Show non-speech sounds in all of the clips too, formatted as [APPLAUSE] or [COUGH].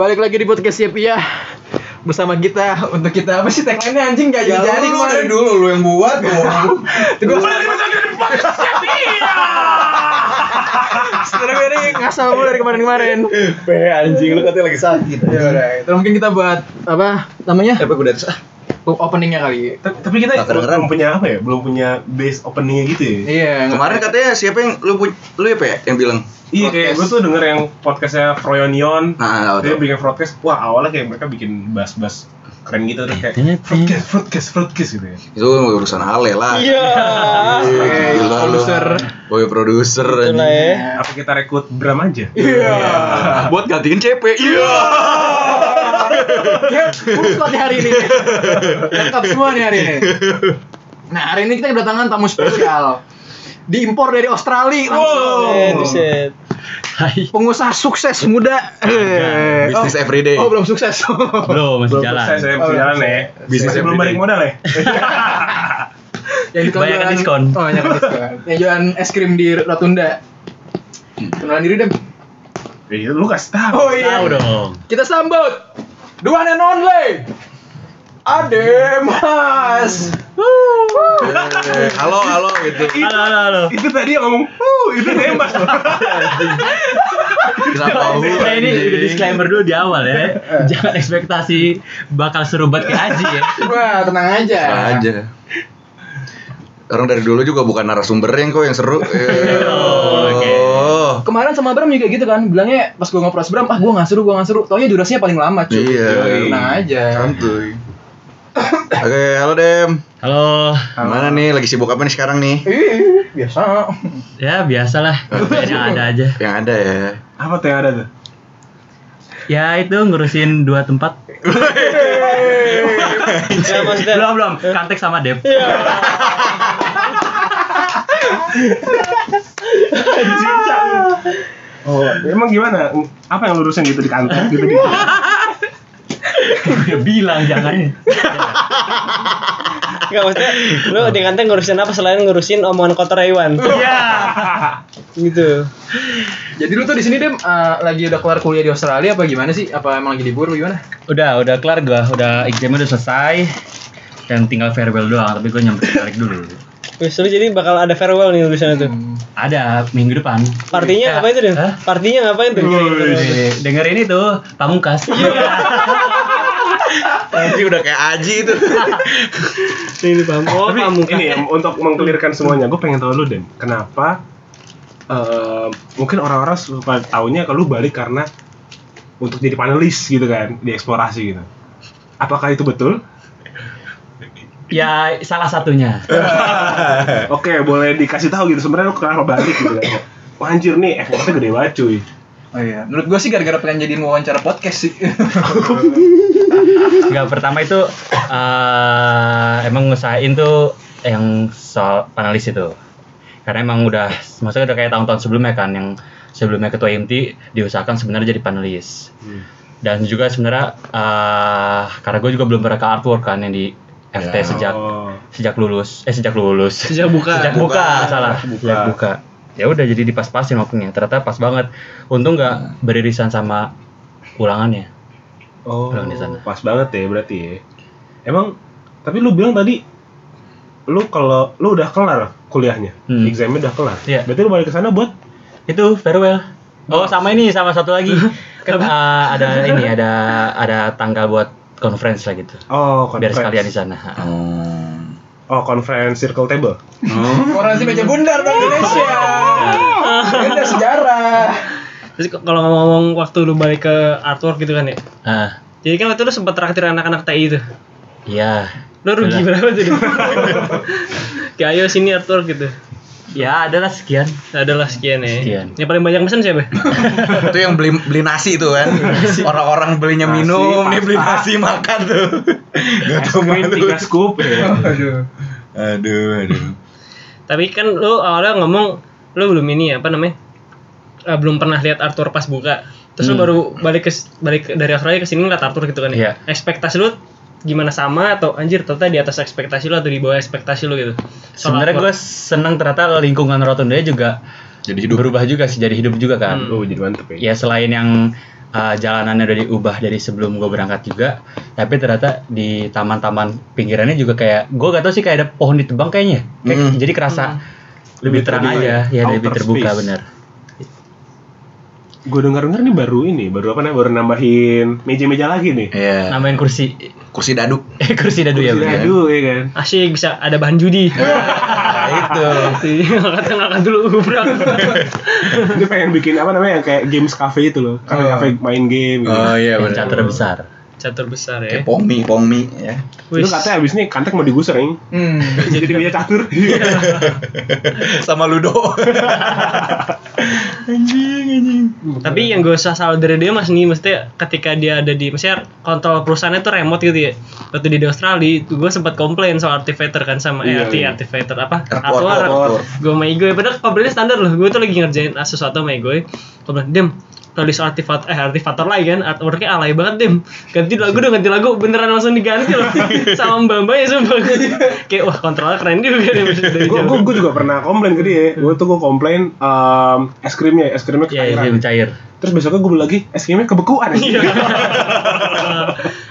balik lagi di podcast Sepia bersama kita untuk kita apa sih tagline-nya anjing gak Ya jadi jadi lu dari dulu lu yang buat. Itu gua Sebenarnya ini ngasal mulu dari kemarin-kemarin. Pe anjing lu katanya lagi sakit. Ya udah, mungkin kita buat apa namanya? Eh, Pe udah ah. Openingnya kali. Ta- Tapi kita belum punya apa ya? Belum punya base openingnya gitu ya? Iya. Kemarin katanya siapa yang lu lu ya Pe yang bilang? Iya kayak gue Podcast. tuh denger yang podcastnya Froyonion Nah, Dia bikin broadcast, wah awalnya kayak mereka bikin bass-bass keren gitu terus kayak broadcast, broadcast, broadcast gitu ya Itu urusan Ale lah. Iya. Gila lu. produser. Boy produser ya. Apa kita rekrut Bram aja? Iya. Buat gantiin CP. Iya. [LAUGHS] Ya, full squad hari ini. Lengkap semua nih hari ini. Nah, hari ini kita kedatangan tamu spesial. Diimpor dari Australia. Wow. Pengusaha sukses muda. Bisnis oh. everyday. Oh, belum sukses. Belum, masih Belum jalan. Oh, masih jalan ya Bisnis belum balik modal ya? [LAUGHS] yang di jualan- diskon. Oh, banyakan diskon. yang jualan es krim di Rotunda. Kenalan diri deh. Ya lu kasih tau Oh iya. Tahu dong. Kita sambut the one and only Ade Mas. Halo, halo gitu. Halo, halo, halo. Itu tadi yang ngomong, uh, itu nembak loh Kenapa? Nah, ini udah disclaimer dulu di awal ya. Jangan ekspektasi bakal seru banget kayak Aji ya. Wah, tenang aja. Tenang aja. Orang dari dulu juga bukan narasumber yang kok yang seru. Eh, [LAUGHS] Oh, oke. Oh. Kemarin sama Bram juga gitu kan, bilangnya pas gua ngobrol sama Bram, ah gua gak seru, gua gak seru. Taunya durasinya paling lama cuy. Iya. Tenang aja. Santuy. [COUGHS] Oke, halo Dem. Halo. Gimana nih? Lagi sibuk apa nih sekarang nih? Ih, biasa. [LAUGHS] Ya, biasalah. Yang [LAUGHS] ada aja. Yang ada ya. Apa tuh yang ada tuh? Ya itu ngurusin dua tempat. Belum, belum. Kantek sama Dep. Oh, emang gimana? Apa yang lurusin gitu di kantor gitu gitu? Gue bilang jangan. Enggak maksudnya lu di kantor ngurusin apa selain ngurusin omongan kotor hewan. Ya. Gitu. Jadi lu tuh di sini Dem eh, lagi udah keluar kuliah di Australia apa gimana sih? Apa emang lagi libur gimana? Udah, udah kelar gua. Udah examnya udah selesai. Dan tinggal farewell doang, tapi gue nyamperin balik dulu. Wis lu jadi bakal ada farewell nih di sana tuh. Ada minggu depan. Partinya Ya. ngapain tuh, Den? Hah? Partinya ngapain tuh? Wih, dengerin itu pamungkas. [LAUGHS] Anjing udah kayak Aji itu. [LAUGHS] Ini paham. Oh, Tapi kamu ini ya, untuk mengkelirkan semuanya, gue pengen tahu lu Den, kenapa eh, mungkin orang-orang suka taunya kalau lu balik karena untuk jadi panelis gitu kan di eksplorasi gitu. Apakah itu betul? Ya salah satunya. [LAUGHS] Oke, boleh dikasih tahu gitu sebenarnya lu kenapa balik gitu kan. Wah anjir nih, effortnya gede banget cuy. Oh iya, menurut gua sih gara-gara pengen jadiin wawancara podcast sih. [LAUGHS] Enggak pertama itu eh emang ngusahain tuh yang soal panelis itu. Karena emang udah maksudnya udah kayak tahun-tahun sebelumnya kan yang sebelumnya ketua IMT diusahakan sebenarnya jadi panelis. Dan juga sebenarnya eh karena gue juga belum pernah ke artwork kan yang di FT Ya. sejak Oh. sejak lulus eh sejak lulus Sejak buka. sejak buka, Buka. salah Buka. sejak buka ya udah jadi dipas-pasin waktunya ternyata pas banget untung nggak beririsan sama ulangannya Oh, Pulang di sana. pas banget ya berarti ya. Emang tapi lu bilang tadi lu kalau lu udah kelar kuliahnya, Hmm. examnya udah kelar. Iya. Berarti lu balik ke sana buat itu farewell oh sama ini sama satu lagi [LAUGHS] kan eh, ada ini ada ada tanggal buat conference lah gitu oh biar conference. sekalian di sana Hmm. Oh, conference circle table. Orang sih meja bundar Bank Indonesia. [LAUGHS] Bunda sejarah. Terus kalau ngomong waktu lu balik ke artwork gitu kan ya. ah Jadi kan waktu lu sempat traktir anak-anak TI itu. iya Lu rugi berapa tuh? [LAUGHS] Kayak ayo sini artwork gitu. Ya adalah sekian Adalah sekian ya. Sekian. Yang paling banyak pesan siapa? [LAUGHS] itu yang beli beli nasi tuh kan. Orang-orang belinya Nasi, minum, nih beli pasta. nasi makan tuh. [LAUGHS] Gak tau malu. tiga scoop ya. Aduh. Aduh, aduh. Tapi kan lu awalnya ngomong lu belum ini ya, apa namanya? Eh, belum pernah lihat artwork pas buka. Terus lu Hmm. baru balik ke balik dari Australia ke sini ngeliat artwork gitu kan Iya. ya. Ekspektasi lu gimana sama atau anjir ternyata di atas ekspektasi lu atau di bawah ekspektasi lu gitu. Sebenarnya gue seneng ternyata lingkungan Rotunda juga Jadi hidup. berubah juga sih jadi hidup juga kan Hmm. Oh, jadi mantep ya. ya selain yang uh, jalanannya udah diubah dari sebelum gue berangkat juga tapi ternyata di taman-taman pinggirannya juga kayak gue gak tau sih kayak ada pohon ditebang kayaknya Kayak- Hmm. jadi kerasa lebih Lebih terang aja ya? ya lebih terbuka space. bener Gue dengar-dengar nih baru ini, baru apa namanya, baru nambahin meja-meja lagi nih. Iya. namain kursi Kursi daduk. [LAUGHS] eh kursi dadu ya Kursi Aduh ya kan. Asyik bisa ada bahan judi. [LAUGHS] Nah, itu. Ngangkat ngangkat dulu ubrak. Dia pengen bikin apa namanya kayak games cafe itu loh. Cafe Oh. cafe main game gitu. Oh iya yang benar. catur besar Catur besar ya. Kayak pongmi, pongmi ya. Lu Wis. katanya abis ini kantek mau digusur nih. Hmm. [LAUGHS] Jadi meja catur. [LAUGHS] Sama Ludo. [LAUGHS] Tapi yang gue usah salah dari dia mas nih, mesti ketika dia ada di, maksudnya kontrol perusahaannya tuh remote gitu ya. Waktu di Australia, gue sempat komplain soal Activator kan sama Iya, arti iya. Activator apa? Artwork. Gue sama Igoy, padahal komplainnya standar loh. Gue tuh lagi ngerjain sesuatu sama Igoy. Gue bilang, Dem, soal artifact, eh artifator lagi kan, artworknya alay banget Dem. Ganti lagu dong, ganti lagu, beneran langsung diganti loh. [LAUGHS] sama mbak mbak ya sumpah. Kayak wah kontrolnya keren juga nih dari gue gue juga pernah komplain ke dia. Gue tuh gue komplain em, es krimnya, es krimnya ya cair Terus besoknya gue beli lagi es krimnya kebekuan. Iya. [LAUGHS]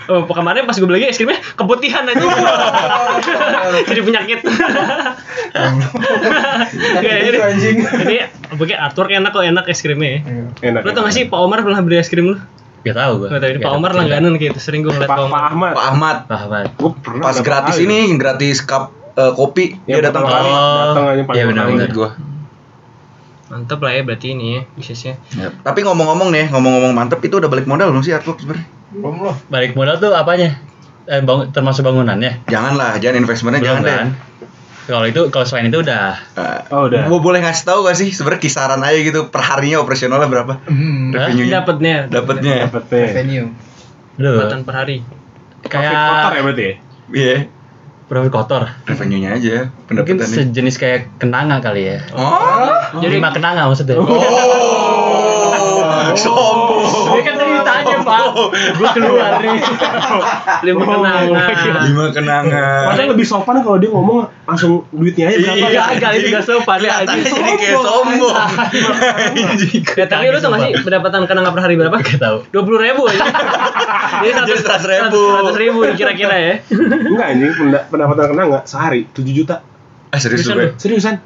oh, kemarin pas gue beli lagi es krimnya keputihan aja. [LAUGHS] Jadi penyakit. Kayak gitu, anjing. Jadi pokoknya artwork enak kok enak es krimnya. ya. Enak. Lo tau gak sih Pak Omar pernah beli es krim lu? gak tau gue Gak tau ini Pak Omar langganan gitu. Sering gue ngeliat Pak, Pak Pak Omar. Ahmad. Pak Ahmad. Ahmad Gue pernah Pas gratis ini, gratis cup eh, kopi, Ya, dia datang kali Oh, datang aja paling iya benar, gua. Mantep lah ya berarti ini ya bisnisnya. Ya, Tapi ngomong-ngomong nih, ngomong-ngomong mantep itu udah balik modal belum sih artwork sebenarnya? Belum loh. balik modal tuh apanya eh, bang- termasuk bangunannya Janganlah, jangan investmentnya jangan deh. kan kalau itu kalau selain itu udah Eh, Oh, udah. Gua boleh ngasih tahu gak sih sebenarnya kisaran aja gitu per harinya operasionalnya berapa? Hmm. Revenue-nya. Dapatnya Dapatnya. Dapet nih. Revenue. Pendapatan per hari. Profit kotor ya kayak berarti ya? Iya, profit kotor revenue-nya aja mungkin pendapatannya. sejenis kayak kenanga kali ya Oh. jadi lima kenanga maksudnya Oh. [LAUGHS] Sombong. Dia kan tadi ditanya pak, gue keluar nih. [LAUGHS] Lima kenangan. Lima kenangan. Padahal lebih sopan kalau dia ngomong langsung duitnya aja berapa. Iya, Gagal itu gak sopan ya. Kelihatannya jadi kayak sombong. Ya, tapi lu tau gak sih pendapatan kenanga per hari berapa? gak tau Dua puluh ribu aja. [LAUGHS] Jadi Jadi 100.000. Seratus ribu kira-kira ya. Enggak anjing, penda- pendapatan kena enggak sehari 7 juta. Ah serius lu. Seriusan?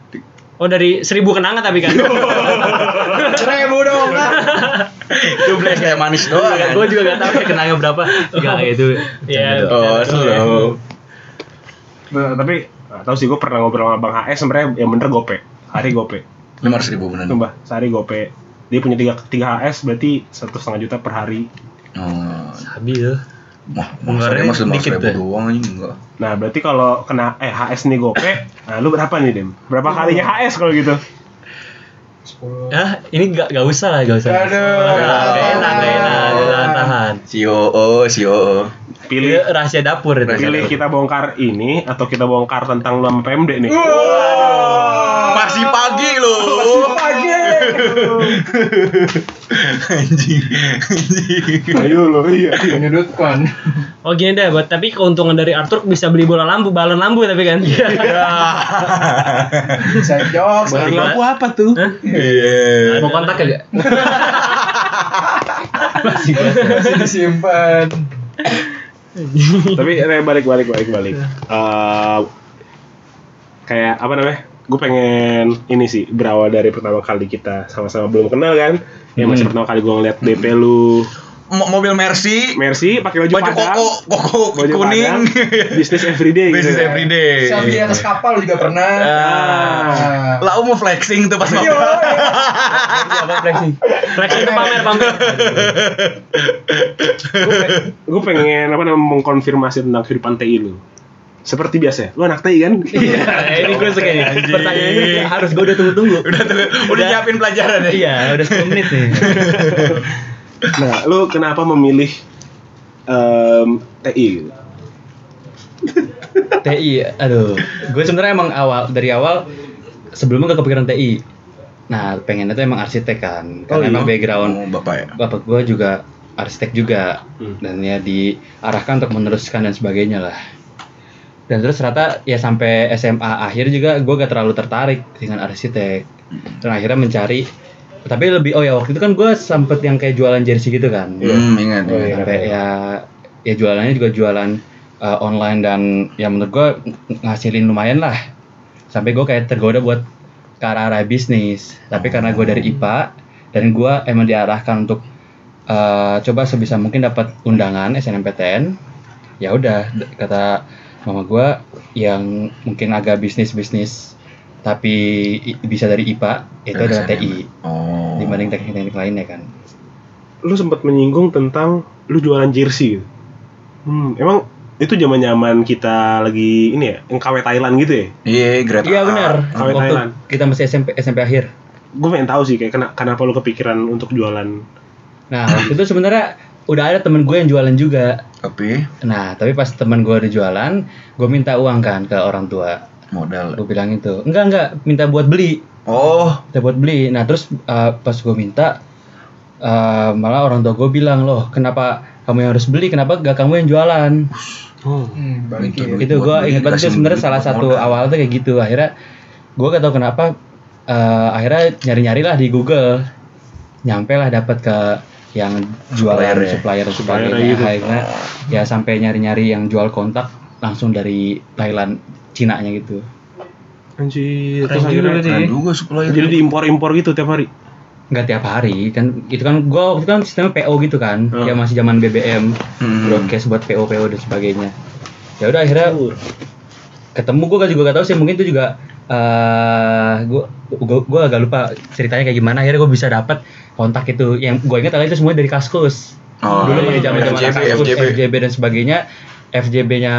Oh dari seribu kenanga tapi kan. [LAUGHS] Seribu dong kan. Itu beli kayak manis doang. kan? gue juga gak tau ya kenanga berapa gak itu Iya. Oh, slow. Nah, tapi tahu sih gue pernah ngobrol sama Bang HS sebenarnya yang bener gope. Sehari gope. Lima ratus ribu bener. Sumpah, sehari gope. Dia punya 3, 3 HS berarti satu setengah juta per hari. Oh, sabi mah, Pengeluarannya maksudnya mas lima dikit ribu deh. doang aja enggak. Nah, berarti kalau kena eh HS nih gope, nah lu berapa nih, Dem? Berapa kalinya HS kalau gitu? Sepuluh. ah ini gak, gak usah lah gak usah Aduh. Gak enak gak enak tahan tahan Si OO, si OO. Pilih Ini rahasia dapur itu pilih kita bongkar ini atau kita bongkar tentang lu sama PMD nih. Masih pagi loh. Pagi. Anjing. Anjing. Ayo lo, iya. Menyudutkan. Oh gini deh, buat tapi keuntungan dari Arthur bisa beli bola lampu, balon lampu tapi kan. Saya jokes. Bahan lampu apa tuh? Iya. mau kontak ya gak? Masih disimpan. [LAUGHS] Tapi eh, balik balik balik balik. Eh, kayak apa namanya? Gue pengen ini sih berawal dari pertama kali kita sama-sama belum kenal kan. Ya masih pertama kali gue ngeliat DP lu Mo- Mobil Mercy, Mercy pakai baju, baju padang, koko, koko baju kuning. [LAUGHS] padang, bisnis everyday gitu. Business everyday. Selfie atas kapal juga pernah. Ah. Lau mau flexing tuh pas mau. Yo, apa flexing Flexing itu pamer pamer. Gue pengen apa namanya mengkonfirmasi tentang kehidupan TI lu. Seperti biasa, lu anak TI kan? Iya, ini gue suka nih. Pertanyaannya harus gue udah tunggu-tunggu. Udah tuh, udah nyiapin pelajaran ya. Iya, udah 10 menit nih. [LAUGHS] nah, lu kenapa memilih em, TI? TI, aduh. Gue sebenarnya emang awal dari awal sebelumnya gak kepikiran TI. Nah, pengennya tuh emang arsitek kan. Karena Oh, iya? emang background Oh, bapak ya. bapak gue juga arsitek juga Hmm. dan ya diarahkan untuk meneruskan dan sebagainya lah. Dan terus ternyata ya sampai SMA akhir juga gue gak terlalu tertarik dengan arsitek. Dan akhirnya mencari tapi lebih oh ya waktu itu kan gue sempet yang kayak jualan jersey gitu kan Hmm, ingat. Oh, ingat. sampai ya ya jualannya juga jualan uh, online dan ya menurut gue ngasilin lumayan lah sampai gue kayak tergoda buat ke arah arah bisnis tapi karena gue dari IPA dan gue emang diarahkan untuk uh, coba sebisa mungkin dapat undangan SNMPTN ya udah kata mama gue yang mungkin agak bisnis bisnis tapi i- bisa dari IPA itu Dari adalah SNM. TI Oh. dibanding teknik-teknik lainnya kan Lu sempat menyinggung tentang lu jualan jersey gitu. Hmm, emang itu zaman zaman kita lagi ini ya, yang KW Thailand gitu ya? Iya, Greta. Iya benar. Kawin Waktu Thailand. kita masih SMP SMP akhir. Gue pengen tahu sih kayak kena, kenapa lu kepikiran untuk jualan Nah waktu itu sebenarnya udah ada temen gue yang jualan juga. Tapi Nah tapi pas temen gue udah jualan, gue minta uang kan ke orang tua. modal. Gue bilang itu, enggak enggak, minta buat beli, Oh, minta buat beli. Nah terus uh, pas gue minta, uh, malah orang tua gue bilang loh, kenapa kamu yang harus beli, kenapa gak kamu yang jualan? Hmm, Itu gue inget banget itu sebenarnya salah satu modal. awal tuh kayak gitu akhirnya gue gak tau kenapa eh, akhirnya nyari nyari lah di Google nyampe lah dapat ke yang jualan Supplier ya? supplier dan sebagainya gitu. akhirnya ya sampai nyari nyari yang jual kontak langsung dari Thailand Cina nya gitu Anjir, Keren juga. Keren juga supplier. jadi diimpor-impor gitu tiap hari. nggak tiap hari kan itu kan waktu itu kan sistemnya PO gitu kan Hmm. ya masih zaman BBM Hmm. broadcast buat PO PO dan sebagainya ya udah akhirnya ketemu gue juga gak tahu sih mungkin itu juga eh gue gue agak lupa ceritanya kayak gimana akhirnya gue bisa dapat kontak itu. Yang gue ingat adalah itu semua dari kaskus. Oh, dulu iya, masih zaman zaman FJB, kaskus FJB. FJB dan sebagainya. FJB-nya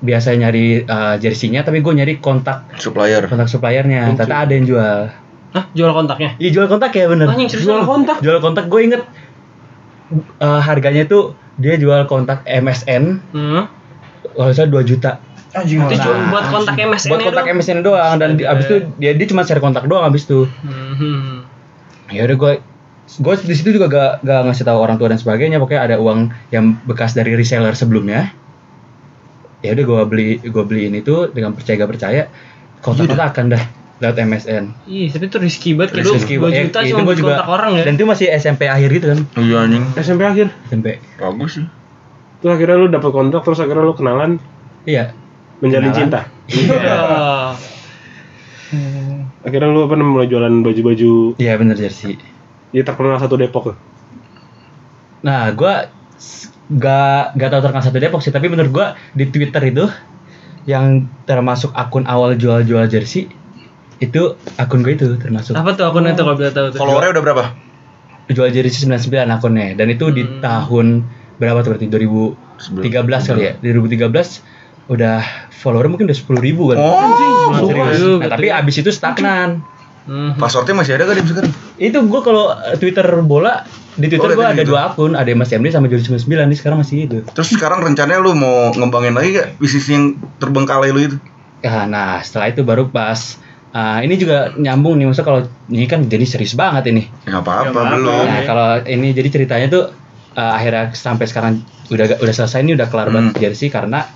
biasa nyari eh, jersey-nya tapi gue nyari kontak supplier. kontak suppliernya. Ternyata ada yang jual. Hah, jual kontaknya? iya jual kontak ya bener. Anjing Jual kontak. jual kontak. Gue inget eh, harganya tuh dia jual kontak MSN Hmm. kalau saya 2 juta. Anjing Itu cuma buat kontak MSN buat kontak MSN doang. Dan di, abis itu dia dia cuma share kontak doang abis itu. Hmm. ya udah gue gue di situ juga gak, gak ngasih tahu orang tua dan sebagainya pokoknya ada uang yang bekas dari reseller sebelumnya ya udah gue beli gue beliin itu dengan percaya gak percaya kontak kontakan dah lewat MSN Ih, tapi itu risky banget kayak lu Rizky, 2 ya, juta itu cuma buat kontak orang ya. dan itu masih SMP akhir gitu kan Iya anjing. SMP akhir. SMP Bagus sih. Terus akhirnya lu dapat kontak, terus akhirnya lu kenalan, iya menjalin Kenalan. cinta. Iya. [LAUGHS] Akhirnya lu apa namanya mulai jualan baju-baju iya bener jersey ya terkenal satu Depok tuh. Nah, gua gak gak tahu terkenal satu Depok sih, tapi menurut gua di Twitter itu yang termasuk akun awal jual-jual jersey itu akun gue itu termasuk Apa tuh akun itu kalau boleh tahu tuh? Followernya udah berapa? jual jersey 99 akunnya dan itu di Hmm. tahun berapa tuh berarti 2013 kali ya 2013 udah follower mungkin udah 10 ribu kan Oh, Serius. Aduh, Nah, tapi abis itu stagnan Hmm. passwordnya masih ada gak di sekarang? itu gua kalau eh, Twitter bola di Twitter Oh, gua ada gitu. dua akun ada yang masih MD sama Jody 99 nih sekarang masih itu Terus sekarang rencananya lu mau ngembangin lagi gak bisnis yang terbengkalai lu itu? Ya, nah setelah itu baru pas ah, ini juga nyambung nih maksudnya kalau ini kan jadi serius banget ini. Ya apa-apa Ya, belum. Nah kalau ini jadi ceritanya tuh ah, akhirnya sampai sekarang udah udah selesai ini udah kelar Hmm. banget jersey karena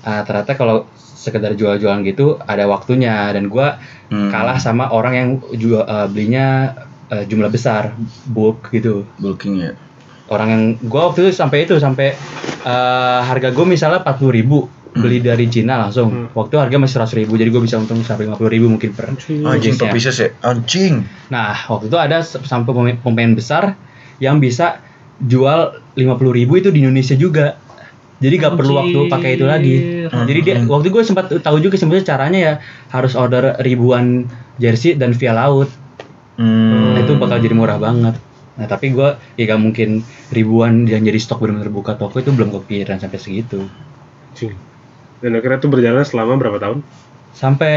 ah, ternyata kalau sekedar jual-jualan gitu ada waktunya dan gua Hmm. kalah sama orang yang jual ah, belinya ah, jumlah besar bulk gitu. Bulking ya. Orang yang gua waktu itu sampai itu sampai ah, harga gue misalnya 40.000 ribu beli dari Cina langsung. Hmm. Waktu harga masih 100.000 ribu, jadi gue bisa untung sampai 50.000 ribu mungkin per Anjing per pieces ya. Anjing. Nah, waktu itu ada sampai pemain, pemain besar yang bisa jual 50.000 ribu itu di Indonesia juga. Jadi gak perlu waktu pakai itu lagi. Anjir. Jadi dia waktu gue sempat tahu juga sebenarnya caranya ya harus order ribuan jersey dan via laut. Hmm. Nah, itu bakal jadi murah banget. Nah, tapi gue ya gak mungkin ribuan yang jadi stok benar-benar buka toko itu belum kepikiran sampai segitu. Cing. Dan akhirnya tuh berjalan selama berapa tahun? Sampai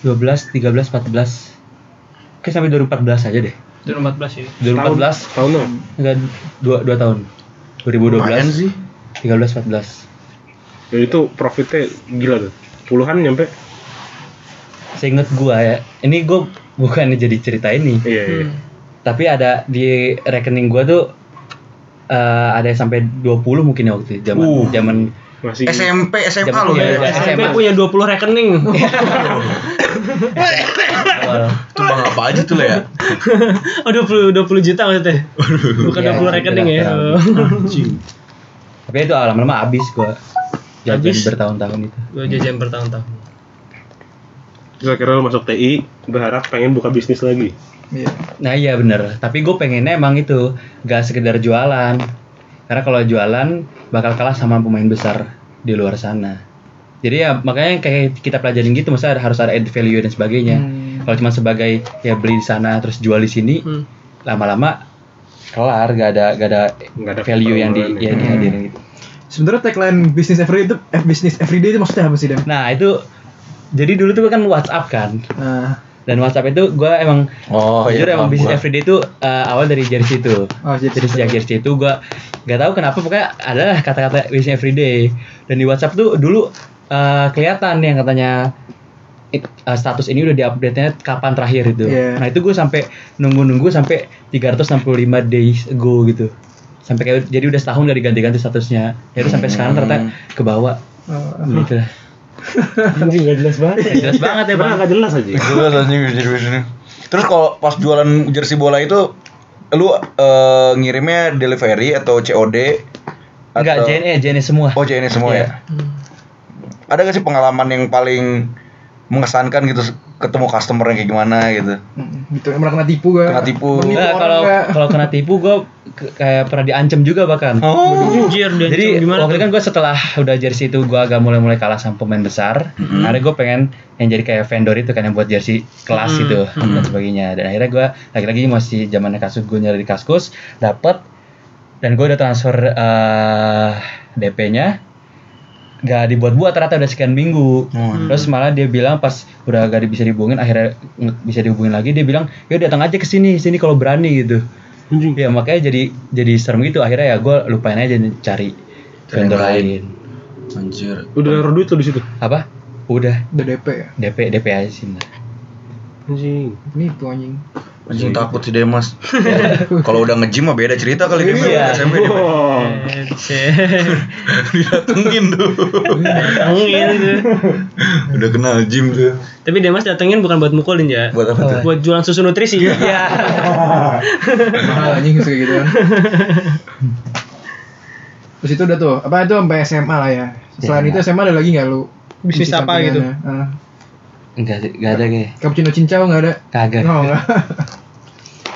12, 13, 14. Oke, sampai 2014 aja deh. 2014 ya. 2014 Tahun dong. enggak dua, dua tahun. 2012, Lumayan sih. 13, 14. Dan itu profitnya gila tuh. Puluhan nyampe. Seinget gua ya, ini gua bukan jadi cerita ini, Iya, iya. Hmm. tapi ada di rekening gua tuh eh, ada yang sampai 20 mungkin ya waktu itu zaman Uh. zaman Masih SMP, SMA lu iya, ya. SMP SMA. punya 20 rekening. [LAUGHS] Awal. Itu bang apa aja tuh lah ya? Oh 20 20 juta maksudnya. Bukan Iya, 20 rekening ya. Anjing. Tapi itu lama-lama habis gua. Jajan bertahun-tahun itu. Gue jajan bertahun-tahun. Terus akhirnya lu masuk TI, berharap pengen buka bisnis lagi. Iya. Nah iya bener, tapi gue pengennya emang itu gak sekedar jualan Karena kalau jualan bakal kalah sama pemain besar di luar sana Jadi ya makanya kayak kita pelajarin gitu, maksudnya harus ada add value dan sebagainya Hmm. Kalau cuma sebagai ya beli di sana terus jual di sini, Hmm. lama-lama kelar gak ada gak ada Nggak ada value yang di ya, ya. dihadirin gitu. Sebenarnya tagline bisnis everyday itu eh, bisnis everyday itu maksudnya apa sih, Dan? Nah itu jadi dulu tuh kan WhatsApp kan Nah, dan WhatsApp itu gue emang Oh jujur iya. emang bisnis everyday itu uh, awal dari jersey itu oh, jadi, jadi sejak jersey itu gue nggak tahu kenapa pokoknya ada kata-kata bisnis everyday dan di WhatsApp tuh dulu uh, kelihatan yang katanya it- uh, status ini udah diupdate nya kapan terakhir itu Iya. nah itu gue sampai nunggu-nunggu sampai 365 days ago gitu sampai kayak jadi udah setahun gak diganti-ganti statusnya ya itu sampai sekarang ternyata ke bawah Oh, gitu lah [LAUGHS] Anjing gak jelas banget. jelas banget ya bang gak jelas aja. Jelas anjing. Terus kalau pas jualan jersey bola itu lu eh, ngirimnya delivery atau COD? enggak atau- JNE JNE semua Oh JNE semua Iya. ya. Ada gak sih pengalaman yang paling mengesankan gitu ketemu customer yang kayak gimana gitu? Gitu emang kena tipu gak? Kena tipu. Nah, kalau kena tipu gue kayak pernah diancam juga bahkan Oh. Dia Jadi gimana waktu itu kan gue setelah udah jersey itu gue agak mulai-mulai kalah sama pemain besar. Akhirnya gue pengen yang jadi kayak vendor itu kan yang buat jersey kelas Hmm. itu dan sebagainya. Dan akhirnya gue lagi-lagi masih zamannya kasus gue nyari di kaskus dapet dan gue udah transfer eh, DP-nya gak dibuat-buat ternyata udah sekian minggu Hmm. terus malah dia bilang pas udah gak bisa dihubungin akhirnya bisa dihubungin lagi dia bilang ya datang aja ke sini sini kalau berani gitu Anjing. ya makanya jadi jadi serem gitu akhirnya ya gue lupain aja cari Cari vendor yang lain. lain Anjir. Udah naruh duit tuh di situ. apa udah Udah DP ya? DP DP aja sih. Anjing. Nipu anjing. Anjing takut si Demas. [LAUGHS] Kalau udah nge-gym mah beda cerita kali dia Iya. SMP dia. Oh. [LAUGHS] Didatengin tuh. Datengin itu. Udah kenal gym tuh. Tapi Demas datengin bukan buat mukulin ya. Buat apa tuh? Buat jualan susu nutrisi. Iya. [LAUGHS] Mahal anjing kayak gitu kan. Terus itu udah tuh, apa itu sampai SMA lah ya. Selain itu SMA ada lagi nggak lu? Bisnis apa gitu? sampingannya? Ah. enggak sih enggak ada kayak Cappuccino cincau nggak ada? kagak Oh enggak.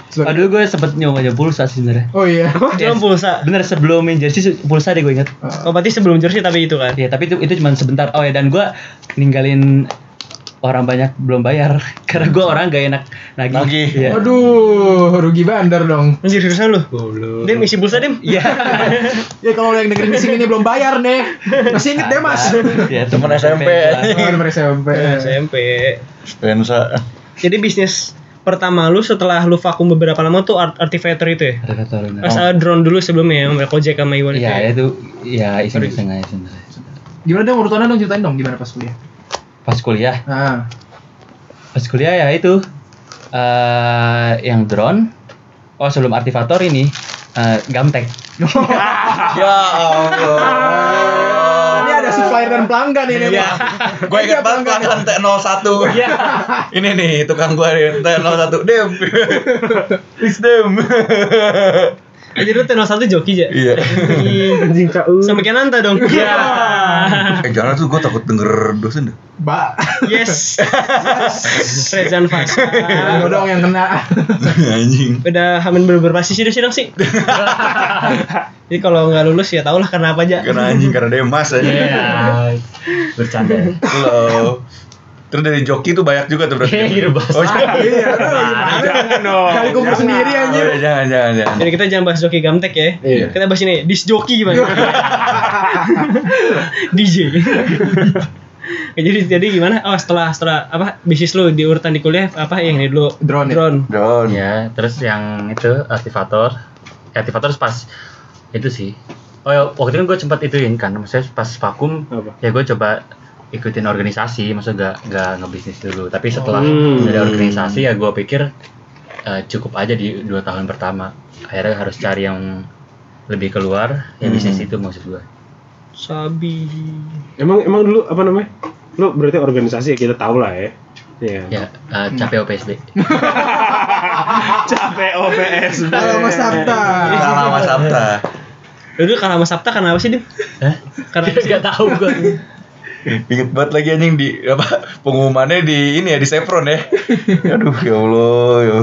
Sebagai- [LAUGHS] Aduh gue sempet nyoba pulsa sih sebenarnya Oh iya. [LAUGHS] Jualan pulsa. bener sebelum main jersey pulsa deh gue inget Oh berarti sebelum jersey tapi itu kan. ya tapi itu itu cuma sebentar oh ya dan gue ninggalin orang banyak belum bayar [LAUGHS] karena gue orang gak enak nagih Nagih. Iya. Waduh, rugi bandar dong. Anjir seriusan lu? Goblok. Dem isi pulsa Dem? Iya. [LAUGHS] Ya kalau yang dengerin di sini ini belum bayar nih. Masih inget deh Mas. [LAUGHS] Ya, Temen SMP. Oh, nomor SMP. SMP. Lensa. Jadi bisnis pertama lu setelah lu vakum beberapa lama tuh art artifacer itu ya? Pas ada drone dulu sebelumnya yang Kojek sama Iwan itu Iya ya? itu ya iseng-iseng aja sebenarnya. Gimana dong urutannya dong ceritain dong gimana pas kuliah? Pas kuliah, Nah, pas kuliah ya itu eh yang drone. Oh sebelum artifator ini eh, Gamtek. [LAUGHS] Ya Allah. ini ada supplier dan pelanggan ini. Iya. Gue inget banget pelanggan T01 Iya. Ini nih tukang gue nih T01 Dem [LAUGHS] Please Dem Jadi lu tenor satu joki aja? Iya [LAUGHS] Anjing KU. Sama Kenanta dong? Iya. [LAUGHS] Eh jangan tuh gue takut denger dosen deh Mbak. Yes. [LAUGHS] Rezan Fasa. Lo dong yang kena. Anjing Udah hamin bener-bener pasti sih sidang sih. Jadi kalau nggak lulus ya tau lah karena apa aja. Karena anjing karena Demas aja Iya. Bercanda. Halo Terus dari joki tuh banyak juga tuh berarti Iya, bos. Oh jangan Iya, aduh, gimana? Jangan dong. Kali kumpul sendiri Oh, anjir. iya, Jangan jangan jangan Jadi kita jangan bahas joki gamtek ya. Iya. Kita bahas ini disc joki gimana? DJ. Ya, jadi jadi gimana? Oh setelah setelah apa bisnis lu di urutan di kuliah apa yang ini dulu? Drone ya? Drone. Drone Ya, terus yang itu aktivator. Aktivator pas itu sih. Oh ya, waktu itu kan gue sempat ituin kan, maksudnya pas vakum Apa? ya gue coba ikutin organisasi, maksudnya gak, gak ngebisnis dulu. Tapi setelah Hmm. dari organisasi ya gue pikir eh, cukup aja di dua tahun pertama. Akhirnya harus cari yang lebih keluar, ya Hmm. bisnis itu maksud gue. Sabi. Emang emang dulu apa namanya? Lu berarti organisasi ya kita tahu lah ya. Iya. Ya, eh, capek OPSD. [LAUGHS] Capek OPS. Kalau Mas Sabta. Salah Mas Sabta. Dulu kalau sama Sabta karena apa sih, Dim? Hah? Karena [LAUGHS] Gak tahu gue. Ingat banget lagi anjing di apa pengumumannya di ini ya di Sepron ya. [LAUGHS] Aduh ya Allah. Ya.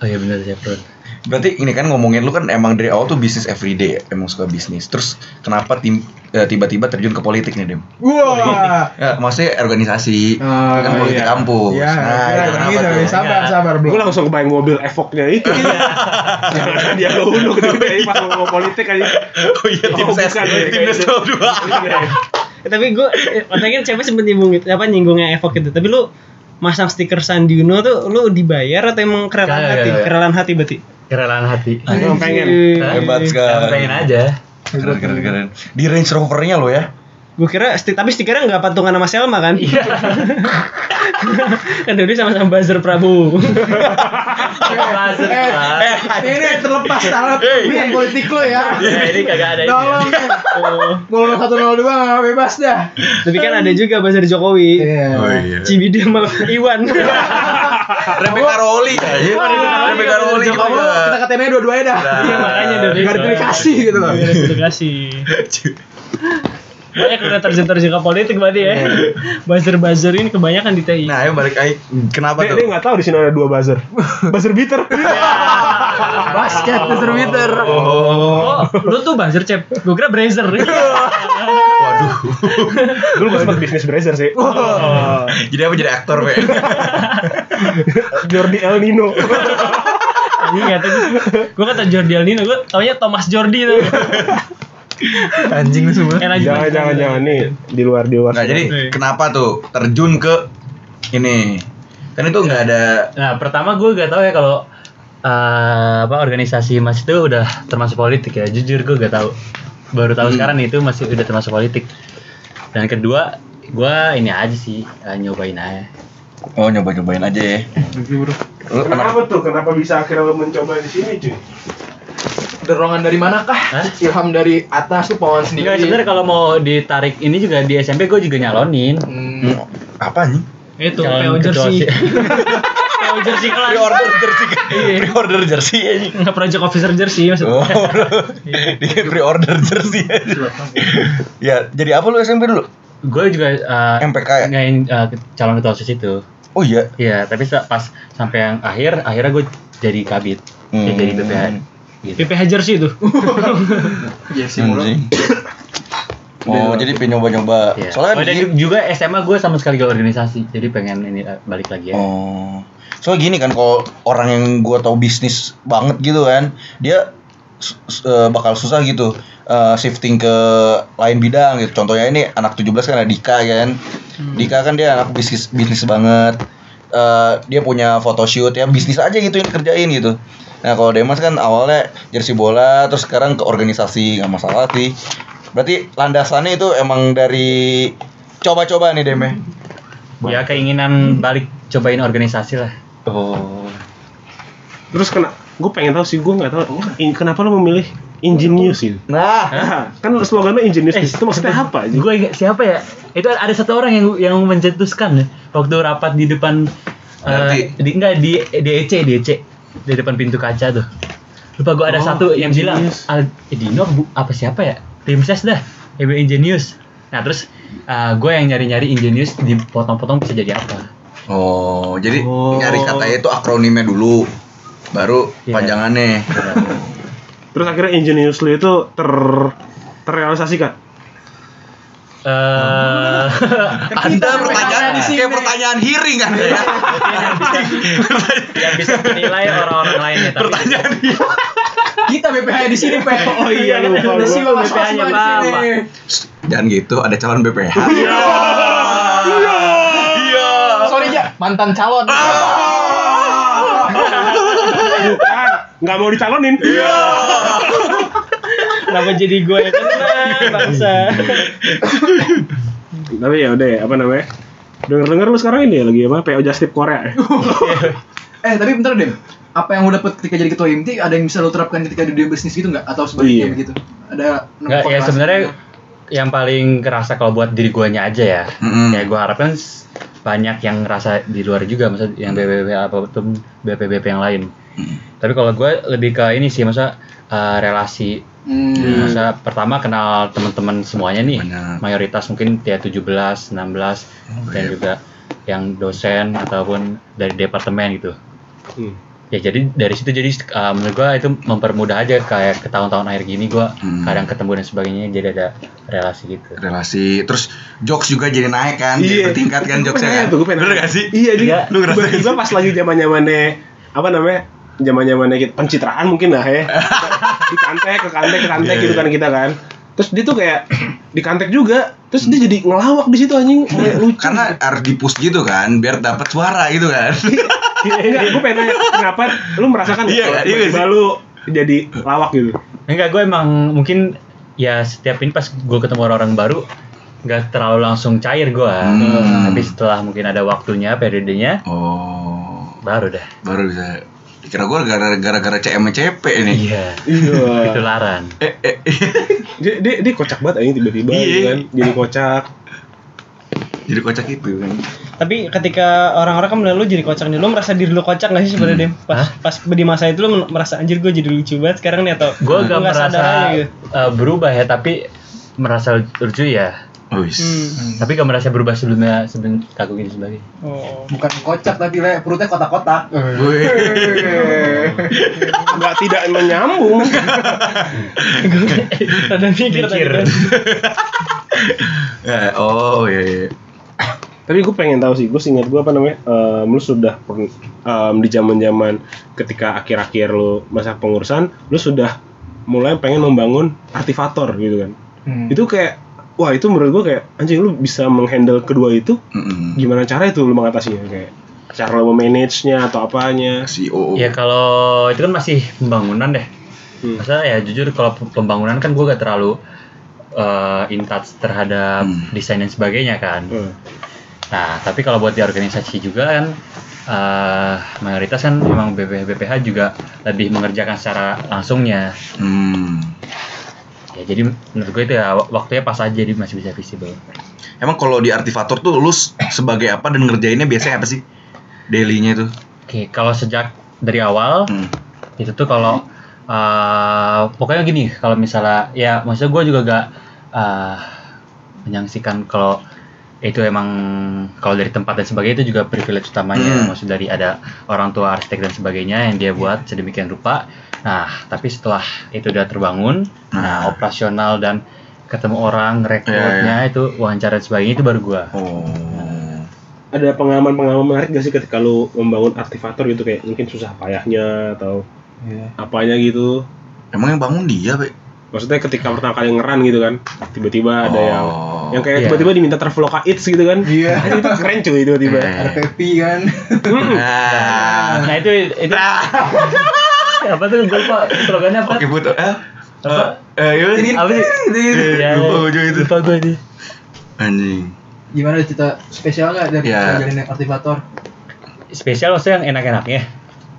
Oh iya benar Sepron. Berarti ini kan ngomongin lu kan emang dari awal tuh bisnis everyday ya, emang suka bisnis. Terus kenapa tim eh, tiba-tiba terjun ke politik nih, Dem? Wah. Wow. Ya, maksudnya organisasi, uh, kan politik iya. kampus. Iya, nah, iya, kenapa iya, tuh? Iya, sabar, iya. sabar, Bro. Gue langsung kebayang mobil evoknya itu. Jangan iya. [LAUGHS] dia lo unuk dari pas mau politik aja. Oh iya, tim oh, ses, tim ses dua tapi gue katanya cewek sempet nyinggung gitu, apa nyinggungnya Evok gitu. Tapi lu masang stiker Sandi Uno tuh lu dibayar atau emang kerelaan hati? Kerelaan hati berarti. Kerelaan hati. Emang pengen. Hebat sekali. pengen aja. Keren, keren, keren. Di Range Rover-nya lo ya. Gue kira sti- tapi stikernya nggak patungan sama Selma kan? Iya. kan dulu sama-sama buzzer Prabowo. Buzzer, Eh, eh, ini terlepas tangan pilihan politik lo ya. Ya, ini kagak ada ini. Tolong. Mau 0102 nggak bebas dah. tapi kan ada juga buzzer Jokowi. Iya. iya. Cibidi sama Iwan. Rebecca Rowley aja. Rebecca juga. kita katanya dua-duanya dah. Iya makanya dari Gak dikasih gitu loh. Dikasih. Banyak udah terjun-terjun ke politik berarti ya. Buzzer-buzzer ini kebanyakan di TI. Nah, ayo balik aja. Kenapa tuh? dia nggak tahu di sini ada dua buzzer. [LAUGHS] buzzer beater. [LAUGHS] Basket Mr. Meter. Oh. Oh, lu tuh buzzer cep. Gue kira brazer. [LAUGHS] Waduh. Dulu gue sempat bisnis brazer sih. Oh. Jadi apa jadi aktor, Pe? Jordi El Nino. Kata gue kata Jordi Alnino, gue taunya Thomas Jordi tuh. [LAUGHS] Anjing lu semua. Enak jangan jangan jangan nih di luar di luar. Nah, jadi kenapa tuh terjun ke ini? Kan itu nggak ada Nah, pertama gue gak tahu ya kalau eh, apa organisasi Mas itu udah termasuk politik ya. Jujur gue gak tahu. Baru tahu Hmm. sekarang nih itu masih udah termasuk politik. Dan kedua, gue ini aja sih eh, nyobain aja. Oh, nyoba-nyobain aja ya. Kenapa tuh? Kenapa bisa akhirnya lo mencoba di sini, cuy? Dorongan dari manakah? Hah? Ilham dari atas tuh pawan sendiri. Enggak sebenarnya kalau mau ditarik ini juga di SMP gue juga nyalonin. Hmm. apa nih? Itu PO jersey. PO [LAUGHS] jersey kelas. Pre-order jersey. Pre-order jersey aja. Nggak project officer jersey maksudnya. Oh, [LAUGHS] di pre-order jersey. ya, jadi apa lu SMP dulu? gue juga eh, MPK ya? ngain eh, calon ketua OSIS itu. Oh iya. Iya, tapi pas sampai yang akhir, akhirnya gue jadi kabit. Ya, Hmm. jadi BPH. Gitu. PPH jersey itu. [LAUGHS] Iya sih mulu. Oh, jadi pengen nyoba-nyoba. Iya. Soalnya oh, di- juga SMA gue sama sekali gak organisasi, jadi pengen ini eh, balik lagi ya. Oh. Soalnya gini kan kalau orang yang gua tahu bisnis banget gitu kan, dia eh, bakal susah gitu eh, shifting ke lain bidang gitu. Contohnya ini anak 17 kan ada Dika kan. Dika kan dia anak bisnis bisnis banget. Eh, dia punya photoshoot ya bisnis aja gitu yang kerjain gitu. Nah kalau Demas kan awalnya jersey bola terus sekarang ke organisasi nggak masalah sih. Berarti landasannya itu emang dari coba-coba nih Deme. Ya keinginan balik cobain organisasi lah. Oh. Terus kena gue pengen tahu sih gue nggak tahu kenapa lo memilih ingenius gitu. Nah, Nah, kan slogan lo ingenius Eh, itu maksudnya apa? Gue ingat siapa ya? Itu ada satu orang yang yang mencetuskan ya, waktu rapat di depan eh, Berarti? di enggak di DEC DEC di depan pintu kaca tuh. Lupa gue ada Oh, satu yang bilang ingenius. Al eh, Dino bu, apa siapa ya? Tim ses dah. Yang bilang ingenius. Nah terus gue yang nyari-nyari ingenius dipotong-potong bisa jadi apa? Oh, jadi Oh. nyari katanya itu akronimnya dulu, baru Iya. panjangannya. Terus akhirnya ingenius lo itu ter terrealisasikan. Eh Anda pertanyaan di sini. kayak pertanyaan hearing kan ya? yang bisa menilai orang-orang lainnya tapi pertanyaan Kita BPH di sini, Pe. [LAUGHS] Oh iya, lupa, Ada lupa. sih sini. Pak. Jangan gitu, ada calon BPH. [LAUGHS] Iya. Iya. Sorry ya, mantan calon. Bukan, nggak mau dicalonin. Iya. Kenapa jadi gue yang [LAUGHS] kena bangsa? [LAUGHS] Tapi ya udah ya, apa namanya? Dengar-dengar lu sekarang ini ya lagi apa? PO Justip Korea. ya? [LAUGHS] eh, tapi bentar, Dem. Apa yang lo dapet ketika jadi ketua IMT ada yang bisa lo terapkan ketika di dunia bisnis gitu nggak? Atau sebaliknya Iya. begitu? Ada Enggak ya sebenarnya yang paling kerasa kalau buat diri guanya aja ya. Mm-mm. Ya gua harapkan banyak yang ngerasa di luar juga, maksud yang BPBP apa pun BPBP yang lain. Tapi kalau gue lebih ke ini sih, masa eh, relasi. Hmm. Masa pertama kenal teman-teman semuanya nih. Benar. Mayoritas mungkin ya 17, 16 dan iya. juga yang dosen ataupun dari departemen gitu. Hmm. Ya jadi dari situ jadi eh, menurut gua itu mempermudah aja kayak ke tahun-tahun akhir gini gua Hmm. kadang ketemu dan sebagainya jadi ada relasi gitu. relasi terus jokes juga jadi naik kan jadi Iya. bertingkat kan jokesnya kan tuh, gua pengen bener gak sih Iya, dia Lu ngerasain tiba-tiba pas lagi zaman zamannya apa namanya? Zaman zamannya kita pencitraan mungkin lah ya. [LAUGHS] di kantek ke kantek ke kantek Iya, gitu iya. kan kita kan. Terus dia tuh kayak di kantek juga. Terus dia jadi ngelawak di situ anjing, kayak lucu. karena harus dipus gitu kan biar dapat suara gitu kan [LAUGHS] Enggak, gue pengen nanya kenapa lu merasakan Iya, iya lu jadi lawak gitu. Enggak, gue emang mungkin ya setiap ini pas gue ketemu orang-orang baru nggak terlalu langsung cair gue. Hmm. Tapi setelah mungkin ada waktunya, periodenya, oh baru dah. baru bisa kira gue gara- gara-gara CM CP ini Iya. Iya. [LAUGHS] Ketularan. eh, eh, dia, dia, dia kocak banget anjing tiba-tiba Iya. gitu kan. Jadi kocak. jadi kocak itu kan Tapi ketika orang-orang kan menilai lu jadi kocak nih, lu merasa diri lu kocak gak sih sebenarnya Dem? Pas, pas di masa itu lu merasa anjir gue jadi lucu banget sekarang nih atau Gue gak merasa aja gitu? uh, berubah ya, tapi merasa lucu ya. Oh wis. Hmm. Tapi gak merasa berubah sebelumnya sebelum kaku ini sebagainya. Oh. Bukan kocak tapi le perutnya kotak-kotak. Enggak [LAUGHS] tidak menyambung. Ada mikir tadi Mikir. Eh, oh iya, iya. Tapi gue pengen tahu sih, gue ingat gue apa namanya, em, lu sudah em, di zaman zaman ketika akhir-akhir lu masa pengurusan, lu sudah mulai pengen membangun artifator gitu kan. Hmm. Itu kayak, wah itu menurut gue kayak anjing lu bisa menghandle kedua itu, Mm-mm. gimana cara itu lu mengatasinya kayak cara lu memanage-nya atau apanya. CEO Ya kalau itu kan masih pembangunan deh. Hmm. Masa ya jujur kalau pembangunan kan gue gak terlalu uh, in touch terhadap Hmm. desain dan sebagainya kan. Hmm. Nah tapi kalau buat di organisasi juga kan uh, mayoritas kan memang BPH BPH juga lebih mengerjakan secara langsungnya. Hmm. Ya jadi menurut gue itu ya wak- waktunya pas aja jadi masih bisa visible. Emang kalau di Artifator tuh lu sebagai apa dan ngerjainnya biasanya apa sih? Daily-nya tuh. Oke kalau sejak dari awal Hmm. itu tuh kalau uh, pokoknya gini kalau misalnya ya maksudnya gue juga gak uh, menyaksikan kalau itu emang kalau dari tempat dan sebagainya itu juga privilege utamanya Hmm. maksud dari ada orang tua arsitek dan sebagainya yang dia buat sedemikian rupa nah tapi setelah itu udah terbangun nah, Nah. operasional dan ketemu orang rekrutnya Iya, itu wawancara dan sebagainya itu baru gua Oh. Ada pengalaman-pengalaman menarik gak sih ketika lu membangun artifator gitu kayak mungkin susah payahnya atau Iya. apanya gitu? Emang yang bangun dia, Pak? Maksudnya ketika pertama kali ngeran gitu kan, tiba-tiba ada Oh. yang yang kayak Iya. tiba-tiba diminta Traveloka Eats gitu kan. Iya. [LAUGHS] itu keren cuy tiba-tiba. Eh. Ada Pepi kan. Nah. nah itu itu [LAUGHS] apa tuh gue lupa slogannya apa Oke, Put. Eh. Apa? Eh, iya. Ini apa sih Eh, Ya, lupa ujung itu. lupa gue nih Anjing. Gimana cerita spesial nggak dari Iya. jalanin aktivator? spesial maksudnya yang enak-enaknya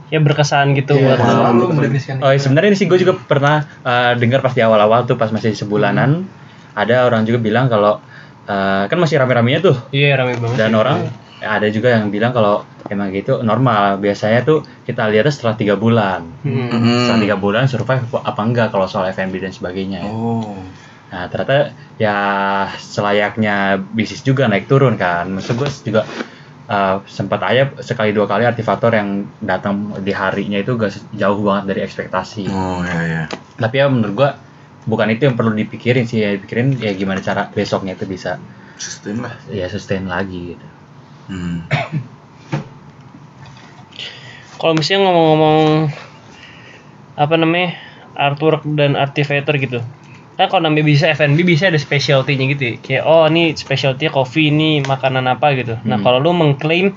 Ya berkesan gitu Iya, buat mendefinisikan oh iya, sebenarnya ini sih gue juga pernah uh, dengar pas di awal-awal tuh pas masih sebulanan ada orang juga bilang kalau uh, kan masih rame-ramenya tuh Iya rame banget. dan orang ada juga yang bilang kalau emang gitu normal biasanya tuh kita lihatnya setelah tiga bulan Hmm. Setelah tiga bulan survive apa- enggak kalau soal F&B dan sebagainya ya. Oh. Nah ternyata ya selayaknya bisnis juga naik turun kan. Maksud gue juga uh, sempat aja sekali dua kali artifator yang datang di harinya itu gak jauh banget dari ekspektasi. Oh, iya iya. Tapi ya menurut gue bukan itu yang perlu dipikirin sih, ya dipikirin ya gimana cara besoknya itu bisa Sustain lah. ya sustain lagi gitu. Hmm. [COUGHS] Kalau misalnya ngomong-ngomong apa namanya artwork dan artifator gitu. Kan kalau namanya bisa F&B bisa ada specialty-nya gitu ya. Kayak oh ini specialty coffee ini makanan apa gitu. Nah, Hmm. kalau lu mengklaim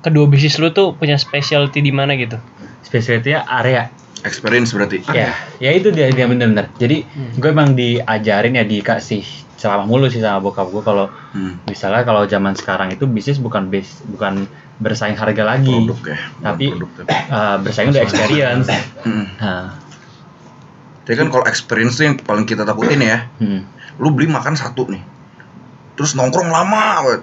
kedua bisnis lu tuh punya specialty di mana gitu. Spesialitinya area. Experience berarti. Ya, ya itu dia dia bener-bener. Jadi gue emang diajarin ya dikasih ceramah mulu sih sama bokap gue kalau Hmm. misalnya kalau zaman sekarang itu bisnis bukan bis, bukan bersaing harga lagi Produk ya. bukan tapi produk tapi. uh, bersaing udah experience Hmm. nah, Tapi kan kalau experience tuh yang paling kita takutin ya. hmm. lu beli makan satu nih terus nongkrong lama banget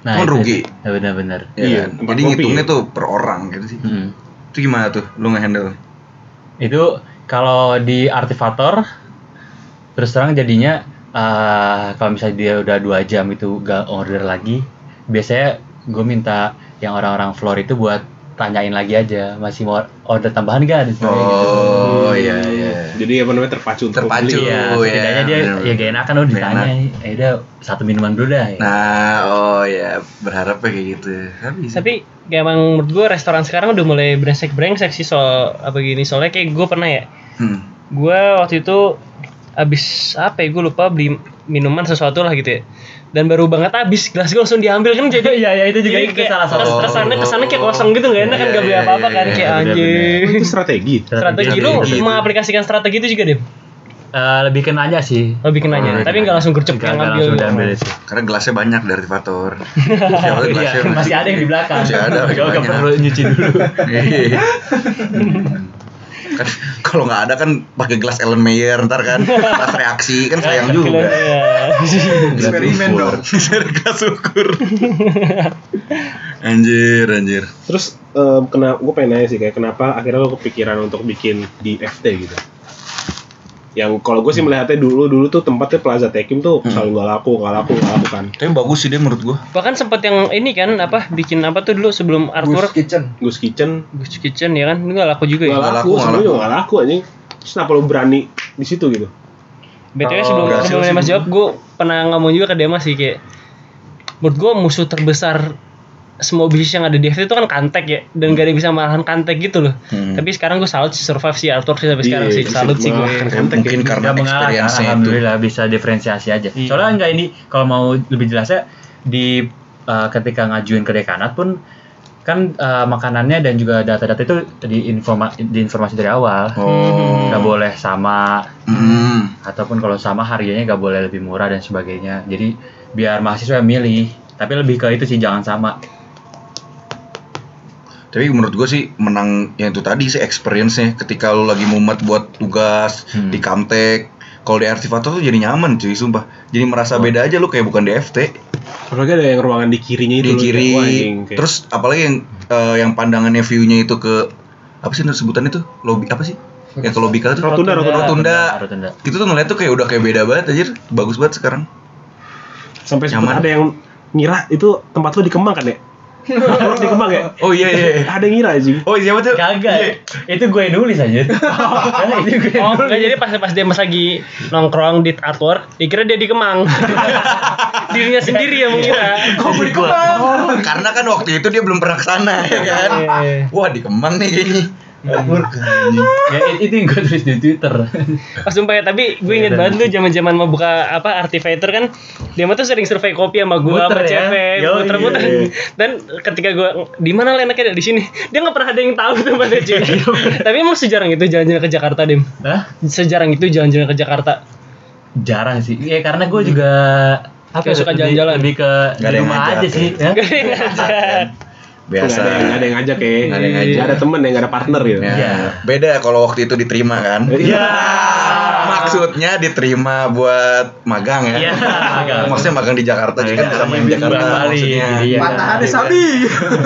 Nah, Kan itu- rugi. Ya benar-benar. ya Iya, kan? jadi ngitungnya ya. tuh per orang gitu sih Mm. itu gimana tuh lu ngehandle Itu kalau di Artifator terus terang jadinya eh, kalau misalnya dia udah dua jam itu gak order lagi, biasanya gue minta yang orang-orang floor itu buat tanyain lagi aja masih mau order tambahan gak sebagainya gitu. oh iya iya Jadi apa namanya terpacu untuk Terpacu. Iya, Oh, setidaknya iya, dia bener. ya gak enakan udah Gak ditanya. Eh udah satu minuman dulu dah. Ya. nah oh ya berharapnya kayak gitu tapi Tapi kayak emang menurut gue restoran sekarang udah mulai brengsek brengsek sih soal apa gini soalnya kayak gue pernah ya hmm. gue waktu itu abis apa ya gue lupa beli minuman sesuatu lah gitu ya dan baru banget abis gelas gue langsung diambil kan jadi [LAUGHS] Iya, iya, itu juga jadi itu kayak salah satu. kes- kesannya kesannya kayak kosong gitu nggak enak kan Iya, gak beli iya, apa-apa iya, kan iya, kayak anjing Itu strategi. strategi Iya, lu iya, iya. mengaplikasikan strategi itu juga deh Eh, lebih ke nanya sih. lebih kenanya Oh, tapi nggak langsung gercep Nggak- yang nggak ngambil langsung diambil sih. karena gelasnya banyak dari tahu [LAUGHS] Iya, masih ada yang di belakang. masih ada masih Gak banyak. perlu nyuci dulu. [LAUGHS] Kan [LAUGHS] kalau nggak ada kan pakai gelas Ellen Mayer ntar kan pas reaksi kan sayang juga Iya. Eksperimen dong. [LAUGHS] Gelas ukur anjir anjir Terus em, kena gue pengen nanya sih kayak kenapa akhirnya lo kepikiran untuk bikin di FT gitu. Yang kalau gue sih melihatnya dulu dulu tuh tempatnya Plaza Tekim tuh selalu nggak laku nggak laku nggak laku kan. tapi bagus sih dia menurut gua bahkan sempat yang ini kan apa bikin apa tuh dulu sebelum Arthur Ghost Kitchen. Gus Kitchen Ghost Kitchen ya kan ini nggak laku juga ya Nggak laku, laku, nggak sebelumnya laku. juga nggak laku anjing. Terus kenapa lo berani di situ gitu? BTW Kalau sebelum berhasil sebelum sih Demas gua. jawab, gue pernah ngomong juga ke Demas sih kayak menurut gue musuh terbesar semua bisnis yang ada di FT itu kan kantek ya dan gak ada yang bisa malahan kantek gitu loh. Hmm. Tapi sekarang gue salut sih survive si Arthur sih sampai sekarang Iya, sih bisa salut sih gue. Kantek mungkin ya. karena experience-nya itu alhamdulillah bisa diferensiasi aja. Iya. Soalnya enggak ini kalau mau lebih jelasnya di eh, ketika ngajuin ke dekanat pun kan eh, makanannya dan juga data-data itu di informa diinformasi dari awal. oh Nggak boleh sama hmm. ataupun kalau sama harganya nggak boleh lebih murah dan sebagainya. Jadi biar mahasiswa yang milih. Tapi lebih ke itu sih jangan sama. Tapi menurut gue sih menang yang itu tadi sih experience-nya ketika lu lagi mumet buat tugas Hmm. di Kamtek. Kalau di Artifator tuh jadi nyaman cuy, sumpah. Jadi merasa beda aja lu kayak bukan di FT, Apalagi ada yang ruangan di kirinya itu di kiri. kayak- Terus apalagi yang eh, yang pandangannya view-nya itu ke apa sih sebutan itu? Lobby apa sih? Yang ke lobby kali tuh Rotunda, rotunda. Rotunda. Rotunda. Itu tuh ngeliat tuh kayak udah kayak beda banget anjir. Bagus banget sekarang. sampai sempat nyaman. ada yang ngira itu tempat lo di Kemang kan ya? Di Kemang ya? Oh iya iya. Ada yang ngira anjing. Oh siapa tuh? Kagak. itu gue yang nulis aja. [LAUGHS] itu gue yang Oh, nulis. enggak jadi pas pas Demas lagi nongkrong di Arthur, dikira dia di Kemang. [LAUGHS] Dirinya sendiri yang mengira. Kok gue di Kemang? Karena kan waktu itu dia belum pernah ke sana ya kan. Iya. Wah di Kemang nih kayaknya. Ya it- itu yang gue tulis di Twitter. Pas sumpah ya, tapi gue inget Iya, banget tuh zaman-zaman mau buka apa Artifator kan dia mah tuh sering survei kopi sama gue sama ya? CP, Yo, muter-muter. iya. Dan ketika gue di mana lah enaknya di sini, dia nggak pernah ada yang tahu tuh pada cuy. tapi emang sejarang itu jalan-jalan ke Jakarta, Dim. Hah? Sejarang itu jalan-jalan ke Jakarta. Jarang sih. Ya karena gue juga apa ya, suka jalan-jalan. lebih ke ada di rumah aja sih ya. Gak ada yang ngajak. Biasa. Nggak ada yang, ada yang ngajak ya. Nggak ada yang ngajak. Ada temen ya, nggak ada partner gitu. Ya. Iya. Beda kalau waktu itu diterima kan. Iya. Maksudnya diterima buat magang ya. Iya, magang. Maksudnya magang di Jakarta Iya, kan sama yang iya, Jakarta balik, maksudnya. iya. Patahannya sabi.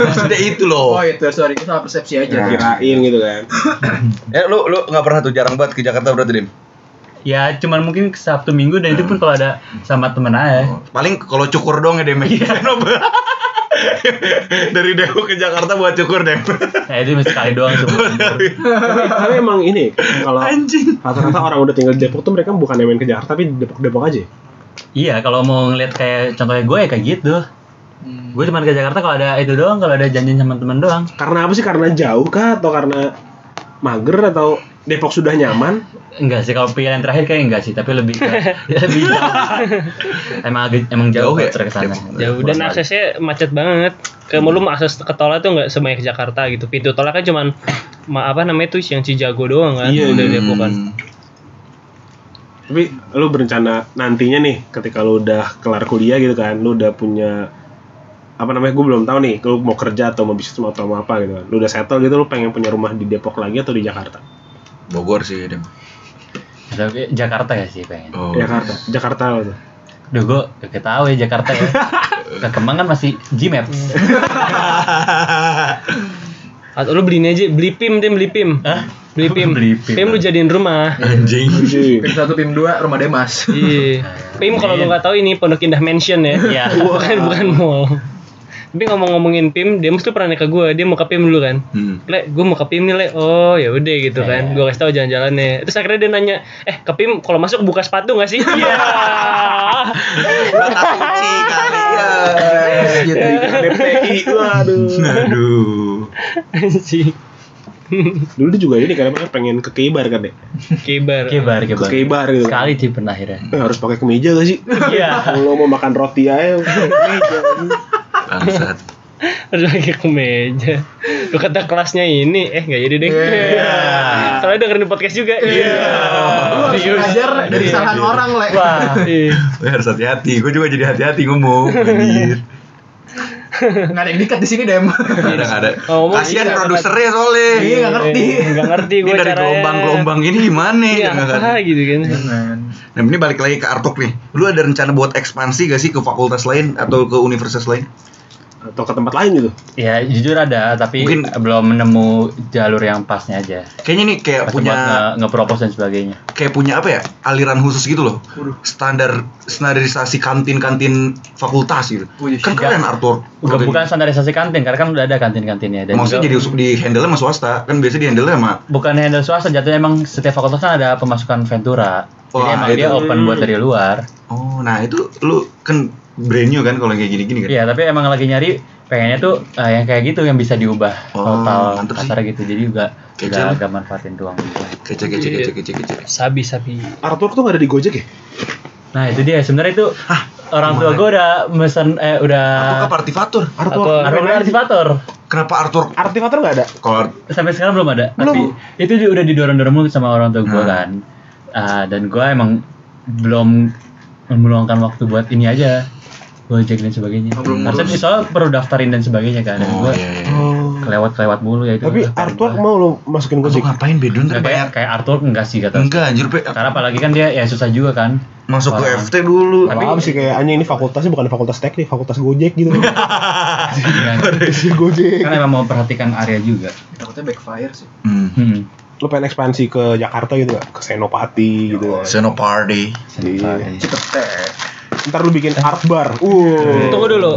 Maksudnya itu loh. Oh itu sorry itu salah persepsi aja. Ya, kirain gitu kan. Ya lu lu nggak pernah tuh jarang banget ke Jakarta berarti Dim? Ya cuman mungkin Sabtu Minggu dan itu pun kalau ada sama temen aja. Paling kalau cukur dong ya Dim. [LAUGHS] Dari Depok ke Jakarta buat cukur Dim. Ya itu mesti sekali doang sebelum tapi, tapi emang ini kalau rata-rata orang udah tinggal di Depok tuh mereka bukan yang main ke Jakarta tapi Depok-Depok aja. Iya kalau mau ngeliat kayak contohnya gue ya kayak gitu. Hmm. Gue cuma ke Jakarta kalau ada itu doang, kalau ada janjian sama temen doang. Karena apa sih? Karena jauh kah atau karena mager atau Depok sudah nyaman? Enggak sih kalau pilihan terakhir kayak enggak sih, tapi lebih ke [LAUGHS] lebih jauh. emang agak emang jauh, Jauh ya? ya ke sana. Jauh dan aksesnya macet banget. Ke lu mau akses ke tolnya tuh nggak sebanyak Jakarta gitu. Pintu tolnya kan cuman ma apa namanya tuh yang Cijago doang kan. Iya, udah iya. Depok kan. Hmm. Tapi lu berencana nantinya nih ketika lu udah kelar kuliah gitu kan, lu udah punya apa namanya gue belum tahu nih lu mau kerja atau mau bisnis atau mau apa gitu kan lu udah settle gitu lu pengen punya rumah di Depok lagi atau di Jakarta Bogor sih Dim. Tapi Jakarta ya sih pengen. Oh. Jakarta. Jakarta apa tuh? Duh gue gak tahu ya Jakarta ya. [LAUGHS] Ke Kemang kan masih Gmaps. [LAUGHS] Atau lu beli ini aja, beli PIM deh, beli PIM. Hah? Beli PIM. Beli PIM. PIM lu jadiin rumah. Anjing. Pim satu, Pim dua, rumah Demas. Iya. PIM kalau lu nggak tahu ini Pondok Indah Mansion ya. Iya. [LAUGHS] bukan bukan mall. Tapi ngomong-ngomongin PIM, dia mesti pernah nanya ke gue, dia mau ke PIM dulu kan. Hmm. Le, gue mau ke PIM nih, Le. Oh, ya udah gitu kan. Iya. Gue kasih tahu jalan-jalannya. Terus akhirnya dia nanya, "Eh, ke PIM kalau masuk buka sepatu gak sih?" Iya. Kata kunci kali ya. [LAUGHS] Gitu. DPI. Waduh. Aduh. Anjing. Dulu dia juga ini kan pengen ke Keibar kan deh. Kibar. Kebar, Ke kebar. Keibar gitu. Sekali sih pernah akhirnya. Eh, harus pakai kemeja gak sih? Iya. Kalau mau makan roti aja kemeja. [LAUGHS] Bangsat. [LAUGHS] Harus pakai kemeja. Lu kata kelasnya ini, eh nggak jadi deh. Iya. [LAUGHS] Soalnya dengerin di podcast juga. Iya. Lu harus belajar dari kesalahan orang, Le. Wah. [LAUGHS] Iya. Lu harus hati-hati. Gue juga jadi hati-hati ngomong. Anjir. Nggak ada yang dikat di sini, Dem. Ada nggak ada. Oh, Kasihan iya, produsernya soalnya. Iya, nggak ngerti. Nggak ngerti Ini gue dari gelombang-gelombang ini gimana? Iya, Nggak ngerti. apa gitu kan. Jangan. Nah ini balik lagi ke Artok nih. Lu ada rencana buat ekspansi gak sih ke fakultas lain atau ke universitas lain? Atau ke tempat lain gitu. Ya jujur ada, tapi Mungkin- belum menemu jalur yang pasnya aja. Kayaknya nih kayak Masih punya buat nge- nge-propose dan sebagainya. kayak punya apa ya? Aliran khusus gitu loh. Standar standarisasi kantin-kantin fakultas gitu. Wih, Kan keren Arthur. Udah bukan standarisasi kantin, karena kan udah ada kantin-kantinnya. Dan Maksudnya jadi juga usuk di handle sama swasta. Kan biasanya di handle sama bukan handle swasta, jatuhnya emang setiap fakultas kan ada pemasukan Ventura. Jadi Wah, emang dia itu. open buat dari luar. Oh, nah itu lu kan brand new kan kalau kayak gini-gini kan? Iya, tapi emang lagi nyari pengennya tuh eh, yang kayak gitu yang bisa diubah Oh, total kasar gitu. Jadi juga Kece gak, gak manfaatin doang gitu. Kece kece kece kece kece. Sabi sabi. Arthur tuh gak ada di Gojek ya? Nah, itu dia sebenarnya itu orang tua gue udah mesen eh udah Arthur apa artifatur? Arthur, Apa? Aktivator. Kenapa Arthur Artifator gak ada? kalau sampai sekarang belum ada Belum. tapi itu udah didorong-dorong mulu sama orang tua gue Hmm. kan Ah, dan gue emang belum meluangkan waktu buat ini aja Gojek dan sebagainya Oh, belum harusnya ngurus. soalnya perlu daftarin dan sebagainya kan dan Oh gue iya iya. Oh. kelewat-kelewat mulu ya itu Tapi gua. mau lu masukin Lu Gojek? ngapain bedun Nggak, kayak kayak Arthur enggak sih kata Enggak anjir, Pe. karena apalagi kan dia ya susah juga kan Masuk ke. FT dulu. Tapi sih kayak anjing ini fakultasnya bukan fakultas teknik, fakultas Gojek gitu. [LAUGHS] Si [LAUGHS] Gojek. kan emang mau perhatikan area juga Takutnya backfire sih. Hmm. hmm. Lu pengen ekspansi ke Jakarta gitu gak? Ke Senopati gitu kan. Seno Party. Ntar lu bikin art bar. Uh. Tunggu dulu.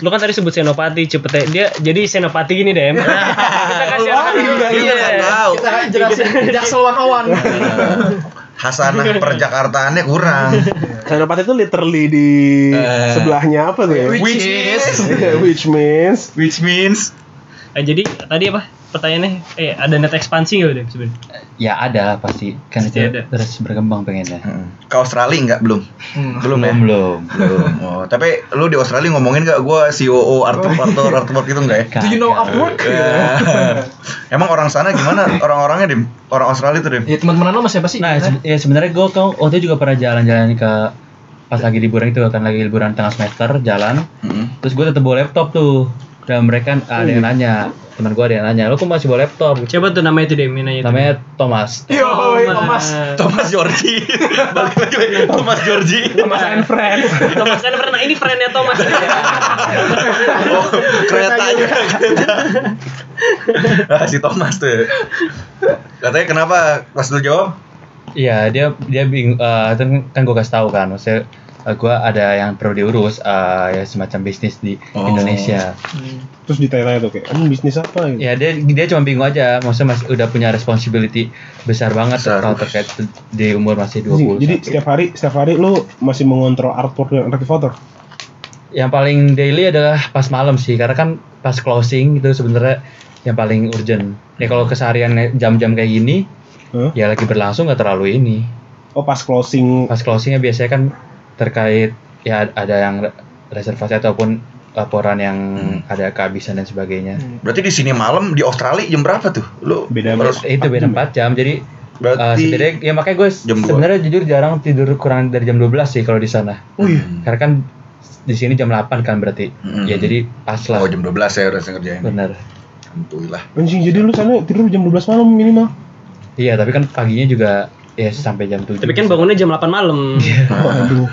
Lu kan tadi sebut Senopati, cepet. Dia jadi Senopati gini deh. [LAUGHS] Kita kasih orang iya, iya. iya, tahu. Kita kan jelasin Jaksel 101. Hasanah perjakartaannya kurang. Senopati itu literally di Eh. sebelahnya apa tuh ya? Which is [LAUGHS] Which means Which means Eh, jadi tadi apa? Pertanyaannya, eh ada net ekspansi nggak deh sebenarnya? ya ada pasti kan Pasti itu ada. terus berkembang pengennya ke Australia enggak belum? Belum ya? belum belum [LAUGHS] Oh, tapi lu di Australia ngomongin gak gue COO Arthur Arthur Arthur gitu enggak ya? Do you know Upwork? Eh, [LAUGHS] Emang orang sana gimana? Orang-orangnya dim? Orang Australia tuh dim? Ya teman-teman lo sama siapa sih? Nah, se- ya sebenarnya gue kan waktu itu juga pernah jalan-jalan ke pas lagi liburan itu kan lagi liburan tengah semester jalan Mm-mm. terus gue tetap bawa laptop tuh dan mereka ada yang nanya teman gue ada yang nanya lo kok masih bawa laptop Coba tuh nama itu deh, nanya itu. namanya Thomas Yo, Thomas. Thomas Georgie. [LAUGHS] Balik lagi lagi. Thomas Georgie. Thomas and Friends. Thomas kan pernah ini friendnya Thomas. [LAUGHS] Oh, keretanya kereta. [LAUGHS] Ah, si Thomas tuh. Katanya kenapa pas lu jawab? iya dia dia bing eh, itu kan gue kasih tahu kan maksudnya gue ada yang perlu diurus eh, ya semacam bisnis di Oh. Indonesia Terus ditanya-tanya tuh kayak, "Hmm, bisnis apa?" gitu. ya dia dia cuma bingung aja maksudnya masih udah punya responsibility besar banget Besar. kalau terkait di umur masih Jadi, 20 jadi setiap hari setiap hari lu masih mengontrol artwork dan aktivator. yang paling daily adalah pas malam sih karena kan pas closing itu sebenarnya yang paling urgent ya kalau keseharian jam-jam kayak gini Hah? ya lagi berlangsung nggak terlalu ini Oh pas closing pas closingnya biasanya kan terkait ya ada yang re- reservasi ataupun laporan yang ada kehabisan dan sebagainya Berarti di sini malam di Australia jam berapa tuh? Lu Beda- harus itu beda 4 jam jadi berarti eh, setidaknya ya makanya gue sebenarnya jujur jarang tidur kurang dari jam 12 sih kalau di sana Oh iya. karena kan di sini jam 8 kan berarti Mm-mm. ya jadi pas lah Oh jam 12 saya harus ngerjain. bener Alhamdulillah. Anjing jadi lu sana tidur jam 12 malam minimal. Iya, tapi kan paginya juga ya sampai jam 7 Tapi kan bangunnya jam 8 malam. [LAUGHS] Waduh.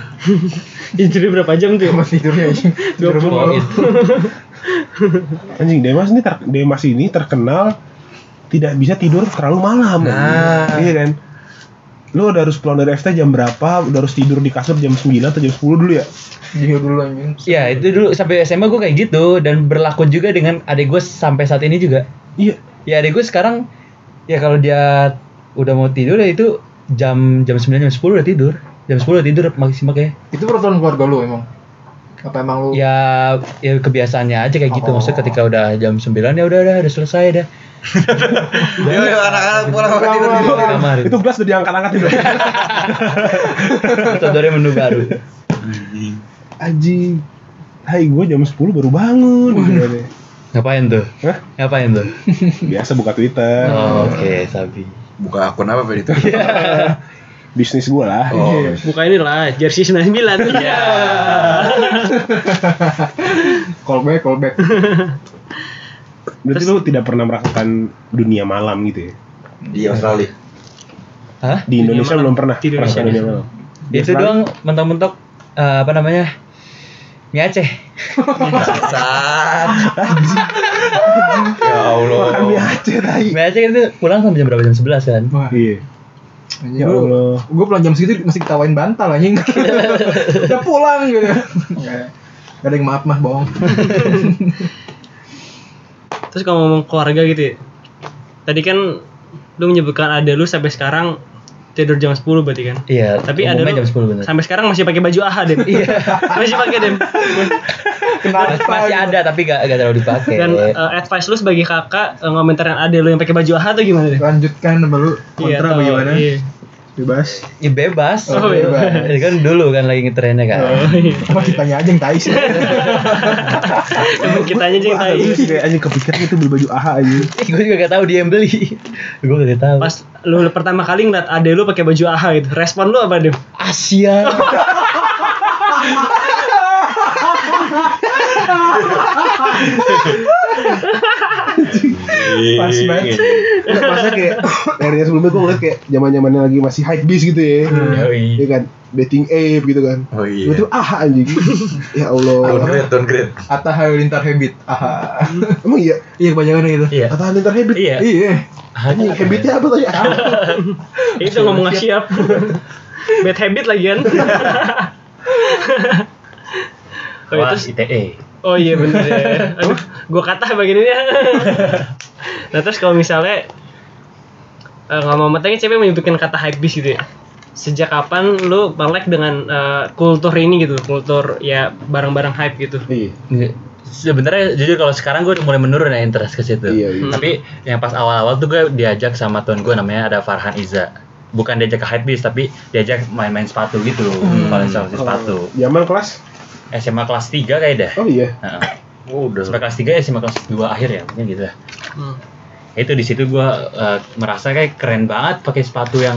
Ya, Jadi berapa jam tuh? ya? Tempat tidurnya anjing. Tidur mulu. Anjing Demas ini ter Demas ini terkenal tidak bisa tidur terlalu malam. Nah. Iya kan? Lu udah harus pulang dari FT jam berapa? Udah harus tidur di kasur jam 9 atau jam 10 dulu ya? Iya dulu anjing. ya itu dulu sampai SMA gue kayak gitu dan berlaku juga dengan adik gue sampai saat ini juga Iya. ya adik gue sekarang ya kalau dia udah mau tidur ya itu jam jam 9 jam 10 udah tidur jam 10 udah tidur maksimal kayak Itu peraturan keluarga lu emang. Apa emang lu? ya ya kebiasaannya aja kayak gitu Oh. maksudnya ketika udah jam 9 ya udah udah udah selesai dah [LAUGHS] anak-anak pulang tidur Di kamar Itu gelas udah diangkat-angkat itu. [LAUGHS] itu dari menu baru Anjing. Hai, gue jam 10 baru bangun. gitu ngapain tuh Hah? ngapain tuh Biasa buka Twitter. oh, oke sabi Buka akun apa Pak itu? [LAUGHS] Bisnis gue lah. Oh. Buka inilah jersey 99. Iya. [LAUGHS] Callback, callback. [LAUGHS] Berarti lu tidak pernah merasakan dunia malam gitu ya? Di Australia. Hah? Di Indonesia malam. belum pernah Di Indonesia. merasakan dunia malam. Itu doang mentok-mentok eh, apa namanya mie Aceh Bangsat. ya Allah. Makan mie Aceh tai. mie Aceh itu pulang sampai jam berapa jam 11 kan Wah, Iya. anjing Ya. Allah. Gue pulang jam segitu masih ketawain bantal anjing. [LAUGHS] Udah pulang gitu. Nggak nggak ada yang maaf mah bohong. Terus kalau ngomong keluarga gitu ya. Tadi kan lu menyebutkan ada lu sampai sekarang tidur jam 10 berarti kan? iya Tapi ada lu jam 10 bener sampai sekarang masih pakai baju AHA Dem. Iya. [LAUGHS] masih pakai Dem. Kenapa? masih ada tapi gak, gak terlalu dipakai Dan eh, advice lu sebagai kakak eh, ngomentarin ada lu yang pakai baju AHA tuh gimana deh? Lanjutkan sama lu kontra tahu. bagaimana? Iya. Bebas. ya bebas Oh, iya. Jadi kan dulu kan lagi ngetrennya kan Oh, iya. Sama kitanya aja yang tai sih. [LAUGHS] Emang kitanya aja yang tai. kayak anjing kepikiran itu beli baju AHA anjing. [LAUGHS] gue juga gak tahu dia yang beli gue gak tahu Pas lu pertama kali ngeliat ade lu pakai baju AHA gitu, respon lu apa Dem? Asia [LAUGHS] [LAUGHS] Pas banget. Nggak, Masa kayak dari [LAUGHS] yang sebelumnya gue ngeliat kayak zaman zamannya lagi masih hype beast gitu ya. Yoi. Iya kan, dating ape gitu kan. Oh iya. Itu ah anjing. [LAUGHS] ya Allah. Downgrade, downgrade. Atta Halilintar Habit. Aha. [LAUGHS] Emang iya. Iya kebanyakan gitu. iya Kata Halilintar habit. iya Iya. Anjing habitnya apa tadi? Itu ngomong siap. Bad habit lagi kan. oh, terus ITE Oh iya bener ya. [LAUGHS] Aduh, gua kata bagian ini ya. [LAUGHS] nah terus kalau misalnya uh, ngomong tadi cewek menyebutkan kata hypebeast gitu ya. Sejak kapan lu melek dengan eh, kultur ini gitu, kultur ya barang-barang hype gitu. Iya. Nggak. sebenarnya jujur kalau sekarang gue udah mulai menurun ya interest ke situ Iya, iya. tapi yang pas awal-awal tuh gue diajak sama temen gue namanya ada Farhan Iza bukan diajak ke hypebeast tapi diajak main-main sepatu gitu paling sama sepatu Zaman kelas? SMA kelas 3 kayak dah Oh iya. Heeh. Oh, udah. sampai kelas 3 SMA kelas 2 akhir ya mungkin gitu Hmm. itu di situ gue merasa kayak keren banget pakai sepatu yang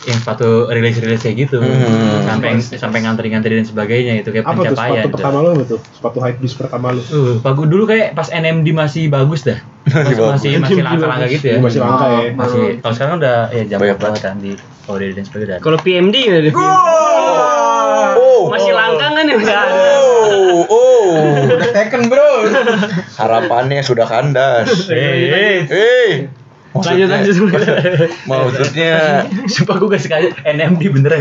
yang sepatu rilis-rilis kayak gitu Hmm. sampai sampai ngantri-ngantri dan sebagainya itu kayak Apa tuh pencapaian sepatu gitu. pertama lo apa tuh? Sepatu hype beast pertama lo? Uh, bagus dulu kayak pas NMD masih bagus dah. [LAUGHS] Masih masih masih langka-langka gitu ya. Masih langka ya. Masih kalau sekarang udah ya jam banget kan di Kode dan sebagainya. Kalau PMD deh? Oh. Masih langka kan ya? Oh, oh. Udah taken bro. Harapannya sudah kandas. Hei. Lanjut lanjut. Maksudnya sumpah gue gak sengaja NMD beneran.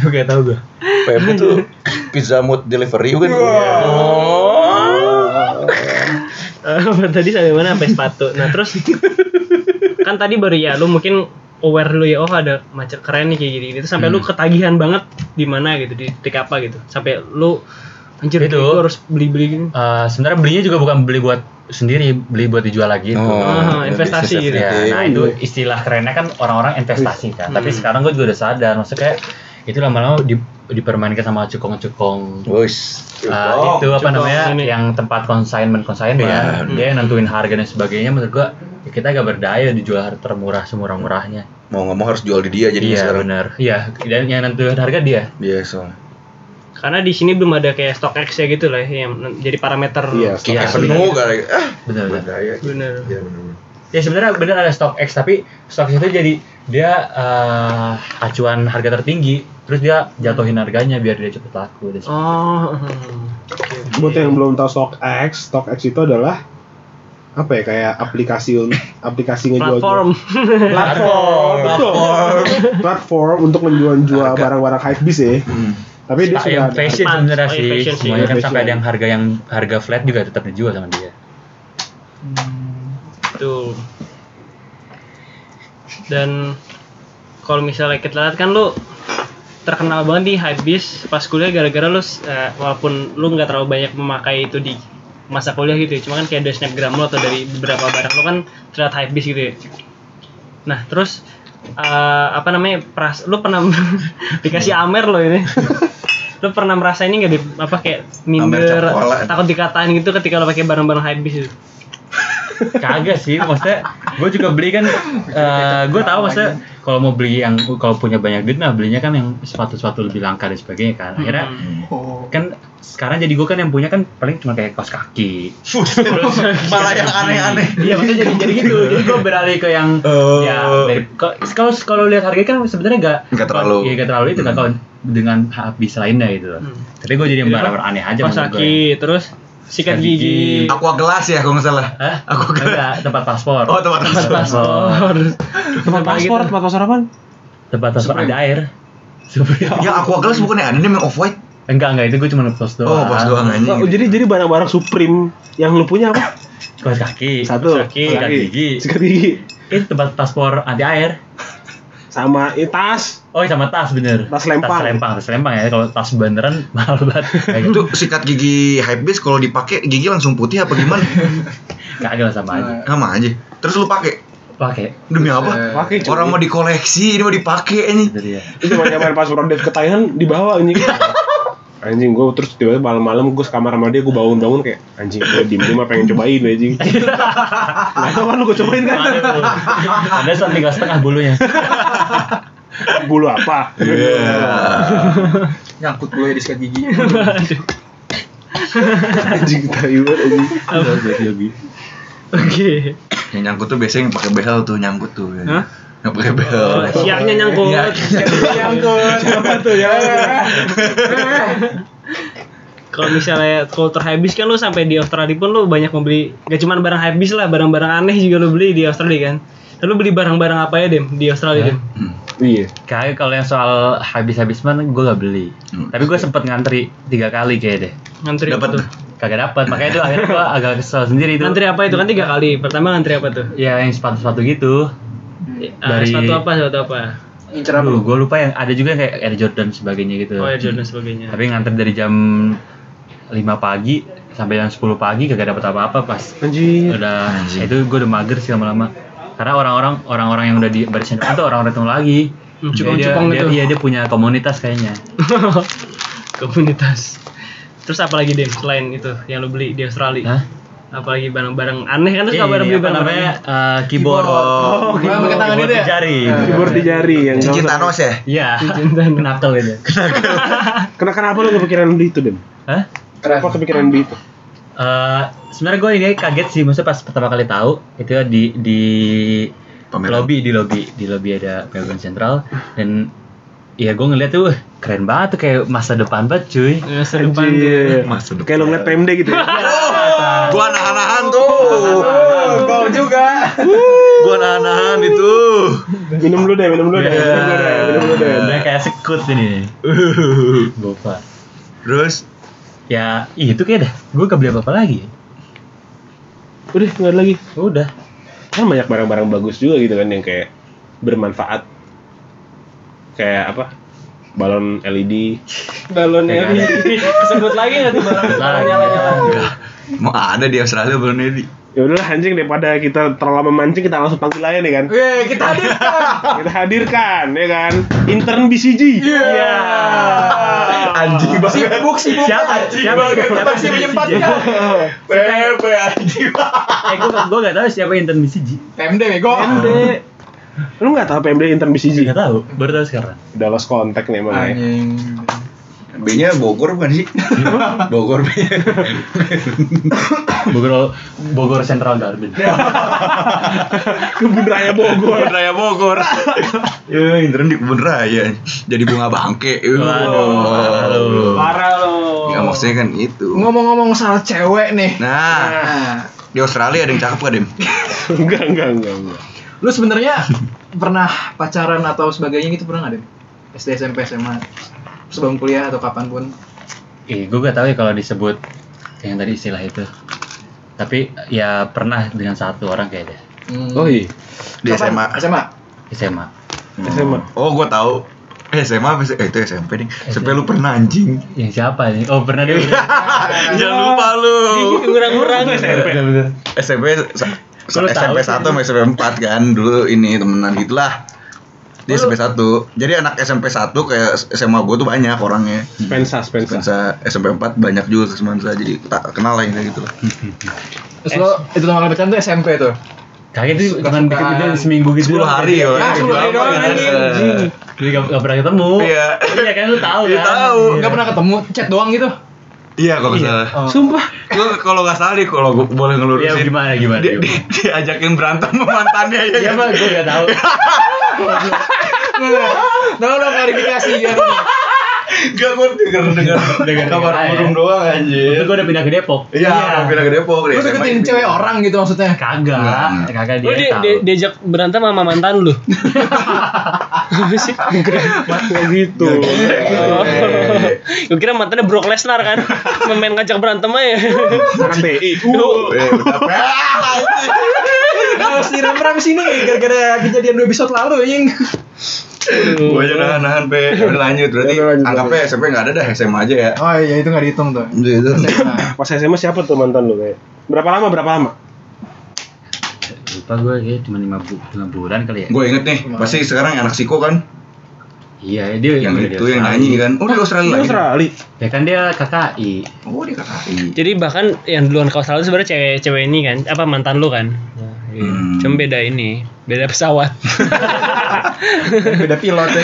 Gue gak tau gue. PM itu pizza mood delivery kan. Oh. Eh, [LAUGHS] tadi sampai mana sampai sepatu. Nah terus kan tadi baru ya lu mungkin aware dulu ya oh ada macet keren nih kayak gini itu sampai lu ketagihan banget di mana gitu di titik apa gitu sampai lu anjir Itu. gue harus beli beli gini Eh, sebenarnya belinya juga bukan beli buat sendiri, beli buat dijual lagi itu. Ah, ada investasi gitu. Ya, everything. nah itu istilah kerennya kan orang-orang investasi kan. Tapi sekarang gue juga udah sadar, maksudnya kayak itu lama-lama di, dipermainkan sama cukong-cukong Wis. Uh, itu apa Cukong namanya ini. yang tempat consignment consignment Iya. dia yang nentuin harga dan sebagainya menurut gua ya kita gak berdaya dijual harga termurah semurah murahnya Mau ngomong harus jual di dia jadi iya sekarang. benar iya dan yang nentuin harga dia Dia soalnya. karena di sini belum ada kayak stock X ya gitu lah yang jadi parameter Iya, Kayak Iya, penuh kali. Ah, benar benar berdaya. Bener. Iya benar. ya sebenarnya benar ada stock X tapi stock X itu jadi dia eh, acuan harga tertinggi terus dia jatuhin harganya biar dia cepet laku Dia- Oh. Buat yang belum tahu StockX, StockX itu adalah apa ya kayak aplikasi [LAUGHS] aplikasi ngejual Platform. platform platform. untuk menjual-jual barang-barang hypebeast ya. Hmm. tapi dia sudah yang fashion Oh, sebenarnya yang sih fashion sih. semuanya kan sampai ada yang harga yang harga flat juga tetap dijual sama dia. Tuh. Dan kalau misalnya kita lihat kan lu terkenal banget di Hypebeast pas kuliah gara-gara lu eh, walaupun lu nggak terlalu banyak memakai itu di masa kuliah gitu ya. Cuma kan kayak ada snapgram lu atau dari beberapa barang lu kan terlihat Hypebeast gitu ya. Nah, terus eh, apa namanya? Pras, lu pernah [LAUGHS] dikasih Amer lo ini. [LAUGHS] lu pernah merasa ini nggak di apa kayak minder takut dikatain gitu ketika lu pakai barang-barang Hypebeast itu? kagak sih maksudnya gue juga beli kan [LAUGHS] gue tahu maksudnya kalau mau beli yang kalau punya banyak duit nah belinya kan yang sepatu-sepatu lebih langka dan sebagainya kan akhirnya Hmm. kan sekarang jadi gue kan yang punya kan paling cuma kayak kaos kaki [LAUGHS] Malah yang aneh-aneh. iya maksudnya jadi jadi gitu jadi gue beralih ke yang Oh. ya kalau kalau lihat harganya kan sebenarnya gak Nggak terlalu. iya gak terlalu itu kan kalau dengan habis lainnya gitu Hmm. tapi gue jadi yang barang-barang aneh aja Kaos kaki, terus sikat gigi, gigi. Aqua gelas ya kalau nggak salah. Hah? Aku kira- Enggak, tempat paspor. Oh, tempat tempat paspor. paspor, tempat paspor tempat paspor apa Tempat paspor ada air. Ya aqua gelas bukan yang ada nih yang off white. Enggak, enggak itu gue cuma post doang. Oh, pas doang oh, anjing. jadi jadi barang-barang Supreme yang lu punya apa Kaos kaki. satu kaki, sikat gigi. sikat gigi Itu tempat paspor anti air. Sama eh, tas Oh, sama tas bener. Tas lempang. Tas lempang, tas lempang ya. Kalau tas beneran [LAUGHS] mahal banget. Kayak gitu. Itu sikat gigi hypebeast kalau dipakai gigi langsung putih apa gimana? [LAUGHS] Kagak lah sama aja. Sama aja. Terus lu pakai Pakai. demi apa? pakai. Orang mau dikoleksi, ini mau dipakai ini. Itu itu zaman zaman pas Dev ke Thailand dibawa anjing [LAUGHS] anjing gue terus tiba-tiba malam-malam gue sekamar sama dia gue bangun-bangun kayak anjing gue diem diem pengen cobain anjing [LAUGHS] nggak tahu kan lu gue cobain kan. Ada satu tinggal setengah bulunya. [LAUGHS] bulu apa Iya. [LAUGHS] Nyangkut gue di sikat gigi. anjing tai banget anjing Oke. Yang nyangkut tuh biasanya yang pakai behel tuh nyangkut tuh. Ya. Hah? Yang pakai behel. Siaknya nyangkut. Iya. Nyangkut. siapa tuh ya Kalau misalnya kultur habis kan lu sampai di Australia pun lu banyak membeli gak cuma barang habis lah, barang-barang aneh juga lu beli di Australia kan. Lalu beli barang-barang apa ya Dem di Australia Dem? Hmm. iya Kayak kalau yang soal habis-habis mana gue gak beli. Hmm. Tapi gue sempet ngantri tiga kali kayak deh. Ngantri apa Dapat tuh? Kagak dapat. Makanya itu akhirnya gue agak kesel sendiri itu. Ngantri apa itu kan tiga kali. Pertama ngantri apa tuh? Ya yang sepatu-sepatu gitu. Ah, Dari- sepatu apa? Sepatu apa? Incer apa? Gue lupa yang ada juga yang kayak Air Jordan sebagainya gitu. Oh, Air Jordan sebagainya. Tapi ngantri dari jam 5 pagi sampai jam 10 pagi kagak dapat apa-apa pas anjing udah Anjing. itu gue udah mager sih lama-lama karena orang-orang orang-orang yang udah di barisan depan tuh orang-orang ketemu lagi Hmm, dia, gitu. iya dia punya komunitas kayaknya [LAUGHS] Komunitas. Terus apa lagi Dem selain itu yang lu beli di Australia? Hah? Apalagi barang-barang aneh kan Iya, suka barang beli apa barang namanya eh, keyboard Oh, gue pakai tangan keyboard itu ya. di jari keyboard di jari yang Cincin Thanos ya? iya knuckle itu Kenapa [LAUGHS] kenapa lu kepikiran beli itu dem Hah? kenapa kepikiran beli itu Eh, sebenarnya gue ini kaget sih maksudnya pas pertama kali tahu itu di di Pameran. lobby di lobby di lobby ada Melbourne Central dan ya gue ngeliat tuh keren banget tuh kayak masa depan banget cuy Ya, banget. Anjir. Masa depan. kayak lu ngeliat PMD gitu ya [LAUGHS] Gua nahan-nahan tuh. Gol juga. Gua nahan-nahan itu. minum dulu deh minum dulu deh minum dulu deh minum dulu deh. Udah kayak sekut ini. Bopa Terus? Ya itu kayak dah. Gue gak beli apa-apa lagi. Udah nggak ada lagi. Udah. Kan banyak barang-barang bagus juga gitu kan yang kayak bermanfaat. Kayak apa? Balon LED Balon LED. Sebut lagi nggak tuh balon? Lah, nyala-nyala. Mau ada di Australia belum ini. ya udahlah anjing daripada kita terlalu memancing kita langsung panggil aja nih kan Weh, kita hadirkan. [LAUGHS] kita hadirkan ya kan intern BCG Iya. Anjing banget. Sibuk, sibuk. Siapa? Siapa? Siapa sih menyempatkan? Pepe anjing. eh gue gue gak tahu siapa intern BCG PMD bego. PMD lu nggak tahu PMD intern BCG gak tahu baru tahu sekarang udah lost contact nih emang ya Anjing. B-nya Bogor bukan sih? Bogor B. [LAUGHS] Bogor Bogor Central Garden. [LAUGHS] Kebun Raya Bogor. Raya Bogor. [LAUGHS] ya, intern di kebun raya. Jadi bunga bangke. Waduh. Parah lo. Ya maksudnya kan itu. Ngomong-ngomong soal cewek nih. Nah, Nah, di Australia ada yang cakep gak, Dem? Enggak, enggak, enggak, enggak. lu sebenarnya pernah pacaran atau sebagainya gitu pernah nggak deh? SD, SMP, SMA, sebelum kuliah atau kapan pun? Ih, gue gak tahu ya kalau disebut yang tadi istilah itu. Tapi ya pernah dengan satu orang kayaknya Hmm. Oh iya. Di Kapan? SMA. SMA. SMA. SMA. Oh, gua tahu. Eh, SMA apa sih? Eh, itu SMP nih. SMP lu pernah anjing. Yang siapa nih? Oh pernah dia. Jangan lupa lu. Ngurang-ngurang. SMP SMP sih. 1 sama SMP 4 kan dulu ini temenan gitulah. Dia SMP 1. Jadi anak SMP 1 kayak SMA gua tuh banyak orangnya. Spensa, Spensa. Spensa SMP 4 banyak juga ke Semansa jadi tak kenal lah kayak gitu lah. Terus lo itu tanggal pacaran tuh SMP tuh. Kaget Suka-suka. cuman dikit itu seminggu gitu. 10 hari ya. Ah, 10 hari doang, anjing. Jadi gak, gak pernah ketemu. Iya. Iya kan lu tahu Iya, kan. tahu. Enggak pernah ketemu, chat doang gitu. Iya kalau nggak salah. Oh. Sumpah. Gua kalau nggak salah nih kalau gua boleh ngelurusin. Iya gimana gimana. Dia, dia, diajakin berantem sama mantannya ya. Iya mah gue gak tahu. [LAUGHS] Nah, udah klarifikasi ya. Gak gua denger denger Denger- kabar denger burung doang Itu anjir. gue udah pindah ke Depok. Iya, mau pindah ke Depok deh. Lu deketin cewek orang gitu maksudnya. Kagak, kagak dia Lu di, tahu. di- diajak berantem sama mantan lu. [LAUGHS] Apa sih? Kayak gitu. Oh. Gue kira mantannya Brock Lesnar kan. Main ngajak berantem aja. Anak BI. Uh. Eh, betapa [LAUGHS] Harus diram-ram sini gara-gara kejadian dua episode lalu anjing. Gua aja nahan-nahan pe. Udah lanjut berarti lanjut, anggapnya SMP enggak ada dah SMA aja ya. Oh iya itu nggak dihitung tuh. Itu. SMA. [LAUGHS] Pas SMA siapa tuh mantan lu kayak? Berapa lama? Berapa lama? Lupa gue kayak cuma 5, bu 5 bulan kali ya. Gue inget nih, pasti sekarang anak Siko kan Iya, dia yang di itu yang Australia. nyanyi kan. Oh, di Australia Di lagi. Australia. Ya kan dia KKI. Oh, di KKI. Jadi bahkan yang duluan ke Australia sebenarnya cewek-cewek ini kan, apa mantan lu kan? Hmm. Cuma beda ini, beda pesawat. [LAUGHS] Beda pilot ya.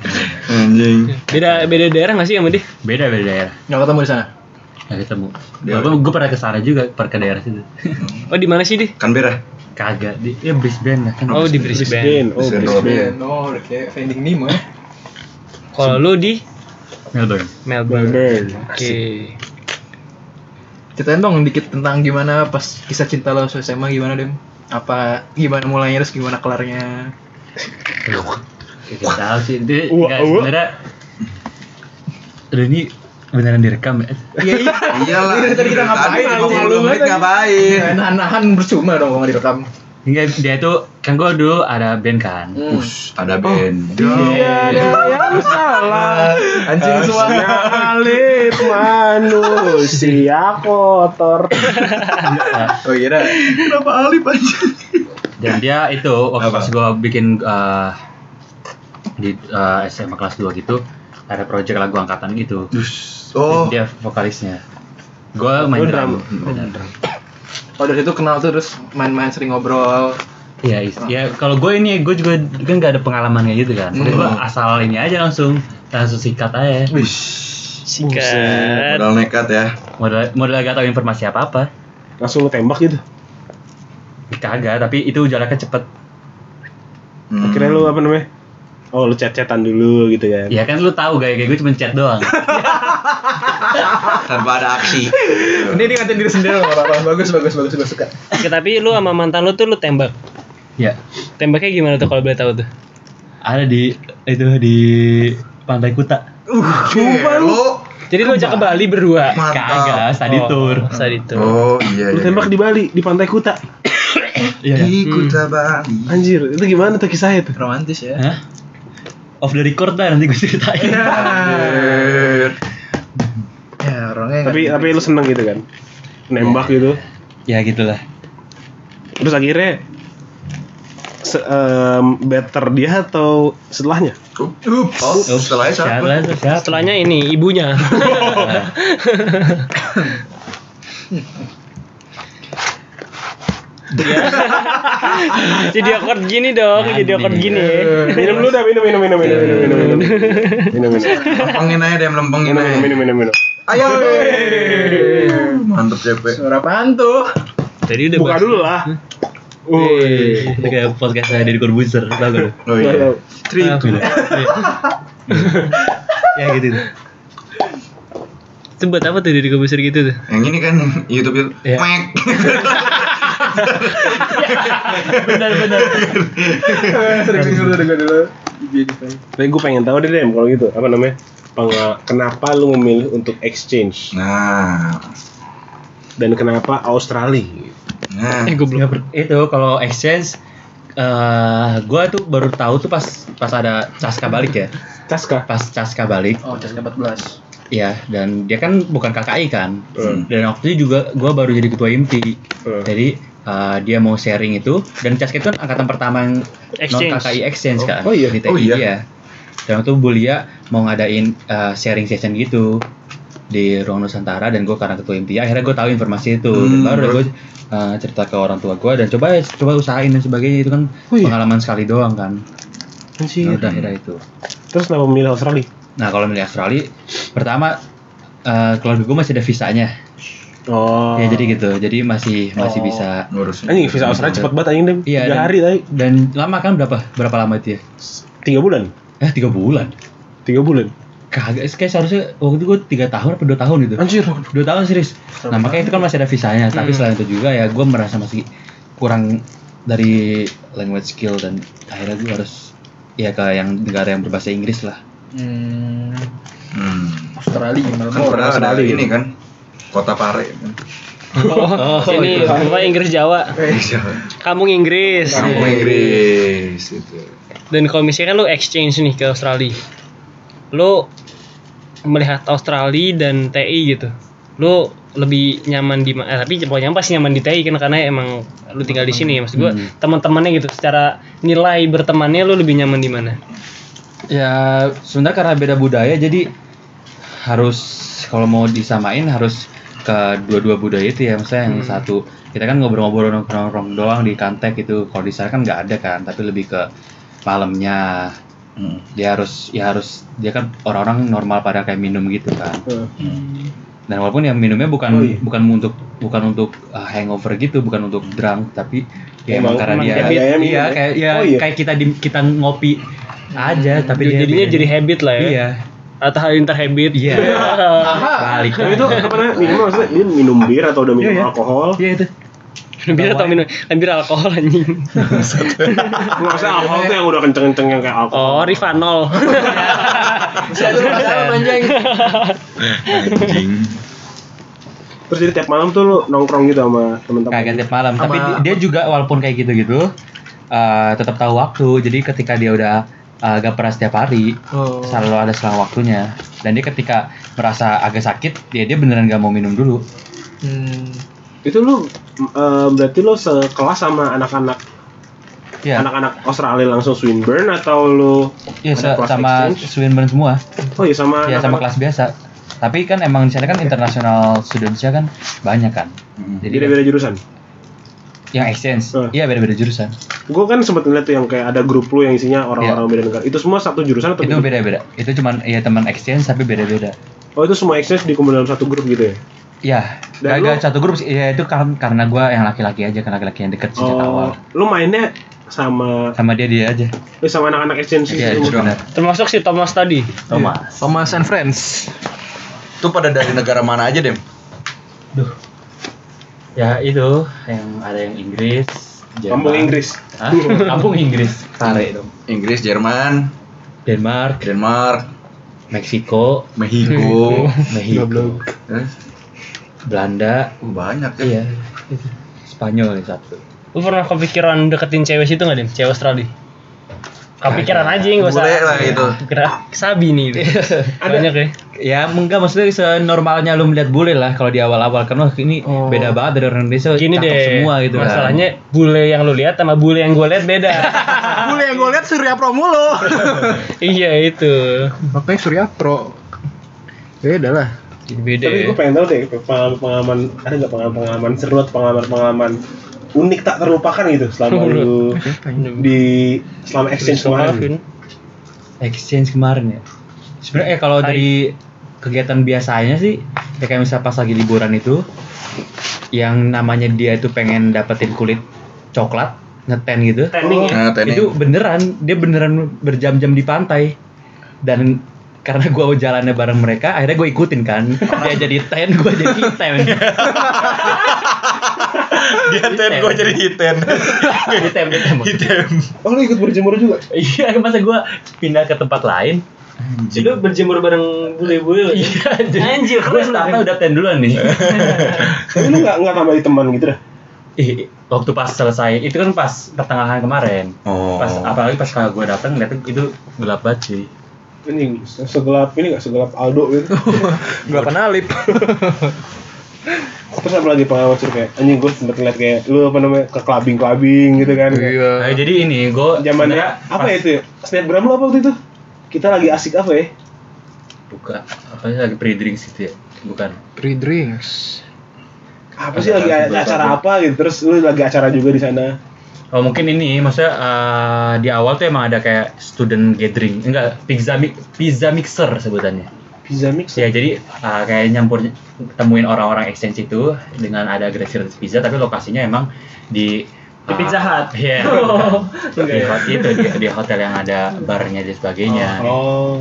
[LAUGHS] Anjing. beda beda daerah nggak sih sama dia? Beda beda daerah. Nggak ketemu di sana. Gak ketemu. Dia- Walaupun gue pernah ke sana juga, pernah ke daerah situ. Oh di mana sih dia? Canberra. Kagak, di ya Brisbane lah kan. Oh di Brisbane. Brisbane. Oh, Brisbane. Brisbane. Oh, udah kayak Finding Nemo ya. Kalau lu di Melbourne. Melbourne. Melbourne. Oke. Ceritain dong dikit tentang gimana pas kisah cinta lo SMA gimana Dem? Apa gimana mulainya terus gimana kelarnya? Gak tahu sih, itu nggak sebenarnya. Aduh ini beneran direkam ya? Iya iya. Iyalah. Tadi kita ngapain? Tadi Malu-malu 20 menit banget. ngapain? Nahan-nahan percuma dong kalau nggak direkam. Enggak, dia itu kan gue dulu ada band kan. Hmm. Ush, ada band. Iya, ada yang salah. Anjing semua. Alif manusia kotor. [LAUGHS] Oh iya. Kenapa Alif aja? Dan dia itu waktu pas gue bikin eh, di eh, SMA kelas 2 gitu ada project lagu angkatan gitu. Oh, Dia vokalisnya. Gue main drum. drum. Oh dari situ kenal tuh terus main-main sering ngobrol. Iya, is- ya kalau gue ini gue juga kan gak ada pengalaman kayak gitu kan. Jadi gue asal ini aja langsung langsung sikat aja. Wish. Sikat. Modal nekat ya. Modal modal gak tahu informasi apa apa. Langsung lu tembak gitu. Kagak, tapi itu jaraknya cepet. Hmm. Akhirnya lu apa namanya? Oh, lu chat-chatan dulu gitu kan. Ya kan lu tahu gaya kayak gue cuma chat doang. [LAUGHS] tanpa ada aksi. Ini dia ngatain diri sendiri loh, apa Bagus bagus bagus gue suka. Oke, tapi lu sama mantan lu tuh lu tembak. ya, Tembaknya gimana tuh kalau boleh tahu tuh? ada di itu di Pantai Kuta. Sumpah lu. Jadi lu ajak ke Bali berdua. Kagak, study tour. Study tour. Oh iya. Lu iya, tembak iya. di Bali, di Pantai Kuta. Iya. Di Kuta Bali. Anjir, itu gimana tuh kisahnya tuh? Romantis ya. Hah? Off the record dah nanti gue ceritain. Anjir orangnya tapi gitu tapi lu seneng gitu kan nembak ya, gitu ya gitulah terus akhirnya se um, better dia atau setelahnya? Ups. Oh, setelahnya siapa? Setelahnya, setelahnya ini ibunya. Dia. [LAUGHS] jadi akord gini dong, jadi akord gini. Minum lu dah, minum minum minum minum minum minum minum. Minum minum. Lempengin aja deh, lempengin aja. Minum minum minum. minum. Ayo. Mantep CP. Suara apaan tuh? Tadi udah Buka dulu lah. Wih, itu kayak podcast saya dari Corbuzier, tau gak? Oh iya. Street. [LAUGHS] ya gitu. Itu buat apa tuh dari Corbuzier gitu tuh? Yang ini kan YouTube itu. Iya. Mek. benar benar. Sering denger dulu. Tapi gue pengen tahu deh Dem, kalau gitu apa namanya? Kenapa lu memilih untuk exchange Nah. dan kenapa Australia? Nah. Eh goblok. itu kalau exchange eh gua tuh baru tahu tuh pas pas ada Caska balik ya. Caska. Pas Caska balik, Oh, CSK 14. ya dan dia kan bukan KKI kan. Hmm. Dan waktu itu juga gua baru jadi ketua IMPI. Hmm. Jadi eh, dia mau sharing itu dan Caska itu kan angkatan pertama yang non Exchange. KKI exchange kan. oh iya. Di TI Oh iya. Dan waktu Bulia mau ngadain eh, sharing session gitu di ruang Nusantara dan gue karena ketua IMPI akhirnya gue tahu informasi itu dan Hmm, baru bro. gue cerita ke orang tua gue dan coba coba usahain dan sebagainya itu kan Oh iya. pengalaman sekali doang kan Anjir. ya udah akhirnya itu Terus kenapa memilih Australia? nah kalau milih Australia pertama eh, keluarga gue masih ada visanya Oh. ya jadi gitu jadi masih masih Oh. bisa Ngurusin. Anjing visa Australia cepet banget anjing Dem. Iya, Tiga dan- hari tadi. dan lama kan berapa berapa lama itu ya Tiga bulan. Eh tiga bulan Tiga bulan. kagak kayak seharusnya waktu itu gue tiga tahun apa dua tahun itu Anjir. dua tahun serius nah makanya itu kan masih ada visanya tapi selain itu juga ya gue merasa masih kurang dari language skill dan akhirnya gue harus ya ke yang negara yang berbahasa Inggris lah Hmm, Hmm. Australia gimana? Kan ada Australia. ini kan. Kota Pare kan. Oh, ini apa Inggris Jawa. Kampung Inggris. Kampung Inggris itu. Dan kalau misalnya kan lu exchange nih ke Australia. Lu melihat Australia dan TI gitu. Lu lebih nyaman di mana? Eh, tapi pokoknya pasti nyaman di TI kan karena emang lu tinggal di sini ya. Maksud gua Hmm. teman-temannya gitu secara nilai bertemannya lu lebih nyaman di mana? ya sebenarnya karena beda budaya jadi harus kalau mau disamain harus ke dua-dua budaya itu ya misalnya yang satu kita kan ngobrol-ngobrol nongkrong doang di kantek itu kalau di sana kan nggak ada kan tapi lebih ke malamnya Hmm. dia harus ya harus dia kan orang-orang normal pada kayak minum gitu kan dan walaupun yang minumnya bukan Oh, iya. bukan untuk bukan untuk uh, hangover gitu bukan untuk drunk tapi ya emang, Emang- karena emang dia habit. iya minum ya? kayak ya Oh, iya. kayak kita di, kita ngopi aja tapi dia Jadinya jadi habit lah ya. iya Atau hal interhabit. iya balik Tapi itu apa namanya? Minum maksudnya dia minum bir atau udah minum Iya, iya. alkohol? iya itu bir atau minum bir alkohol anjing. [LAUGHS] Enggak usah alkohol tuh yang udah kenceng-kenceng yang kayak alkohol. Oh, Rivanol. [LAUGHS] Satu pasal anjing. Anjing. Terus jadi tiap malam tuh lu nongkrong gitu sama temen-temen. kagak tiap malam tapi Sama- di- dia juga walaupun kayak gitu-gitu uh, tetap tahu waktu jadi ketika dia udah uh, gak pernah setiap hari Oh. selalu ada selang waktunya dan dia ketika merasa agak sakit dia dia beneran gak mau minum dulu Hmm. Itu lu eh, berarti lu sekelas sama anak-anak ya anak-anak Australia langsung Swinburne atau lu ya ada kelas sama exchange? Swinburne semua Oh iya sama ya sama kelas biasa tapi kan emang di sana kan international studentsnya kan banyak kan Hmm. jadi Beda-beda jurusan. Yang exchange iya beda-beda jurusan Gue kan sempet ngeliat tuh yang kayak ada grup lu yang isinya orang-orang beda negara. Itu semua satu jurusan atau itu beda? beda-beda itu cuman ya teman exchange tapi beda-beda Oh itu semua exchange dikumpul dalam satu grup gitu ya? ya Dan gak, lu- satu grup sih ya itu karena karena gue yang laki-laki aja kan laki-laki yang deket sejak awal Oh, lu mainnya sama sama dia dia aja eh, sama anak-anak exchange iya gitu. Termasuk si Thomas tadi. Thomas Thomas and Friends. Itu pada dari negara mana aja, Dem? Ya itu yang ada yang Inggris Kampung Inggris. Hah? kampung Inggris Pare dong Inggris, Jerman, Denmark Denmark, Meksiko Mexico. [LAUGHS] Mexico Eh, Belanda oh, banyak ya. iya. Spanyol nih satu Lu pernah kepikiran deketin cewek situ nggak, Dim? Cewek Australia? Kepikiran aja, nggak usah. Boleh lah itu. Kira sabi nih. Gitu. Banyak ya. ya enggak maksudnya senormalnya lu melihat bule lah kalau di awal-awal kan wah ini Oh. beda banget dari orang Indonesia Gini deh, semua gitu kan. masalahnya bule yang lu lihat sama bule yang gue lihat beda. [LAUGHS] Bule yang gue lihat Surya Pro mulu. [LAUGHS] iya itu. Makanya Surya Pro. Beda lah. Beda Tapi ya. gue pengen tahu deh pengalaman-pengalaman ada nggak pengalaman-pengalaman seru atau pengalaman-pengalaman unik tak terlupakan gitu selama [LAUGHS] lu di selama exchange kemarin? exchange kemarin ya? Sebenarnya eh, kalau dari kegiatan biasanya sih ya kayak misalnya pas lagi liburan itu yang namanya dia itu pengen dapetin kulit coklat ngeten gitu. Training ya. Nah, itu beneran dia beneran berjam-jam di pantai. Dan karena gua jalannya bareng mereka akhirnya gue ikutin kan. [LAUGHS] Dia jadi ten gue jadi ten [LAUGHS] dia ten gue jadi hiten. ten Hiten. Oh lu ikut berjemur juga? iya masa gua pindah ke tempat lain Lu berjemur bareng bule-bule. iya Anjir, gue lu. udah ten duluan nih [LAUGHS] Tapi lu nggak nggak tambahin teman gitu dah? Ih, waktu pas selesai itu kan pas pertengahan kemarin Oh. pas apalagi pas kalau gue datang ngeliat itu gelap banget sih Ini segelap ini nggak segelap Aldo gitu. [LAUGHS] Gak kenal lip. [LAUGHS] Terus apa lagi pengalaman seru kayak anjing gue sempet ngeliat kayak lu apa namanya ke clubbing clubbing gitu kan? Iya. nah, jadi ini gue Zamannya apa ya itu ya? Snapgram lu apa waktu itu? Kita lagi asik apa ya? buka apa sih lagi pre drinks gitu ya bukan Free drinks. Apa sih lagi acara berapa? apa gitu? Terus lu lagi acara juga di sana? oh mungkin ini maksudnya eh, di awal tuh emang ada kayak student gathering enggak pizza mi- pizza mixer sebutannya Pizza mix. ya jadi eh, kayak nyampur temuin orang-orang exchange itu dengan ada gratis pizza tapi lokasinya emang di Di Pizza Hut. Iya. [LAUGHS] Oh, di, enggak ya. hot- itu di, di hotel yang ada barnya dan sebagainya. Oh.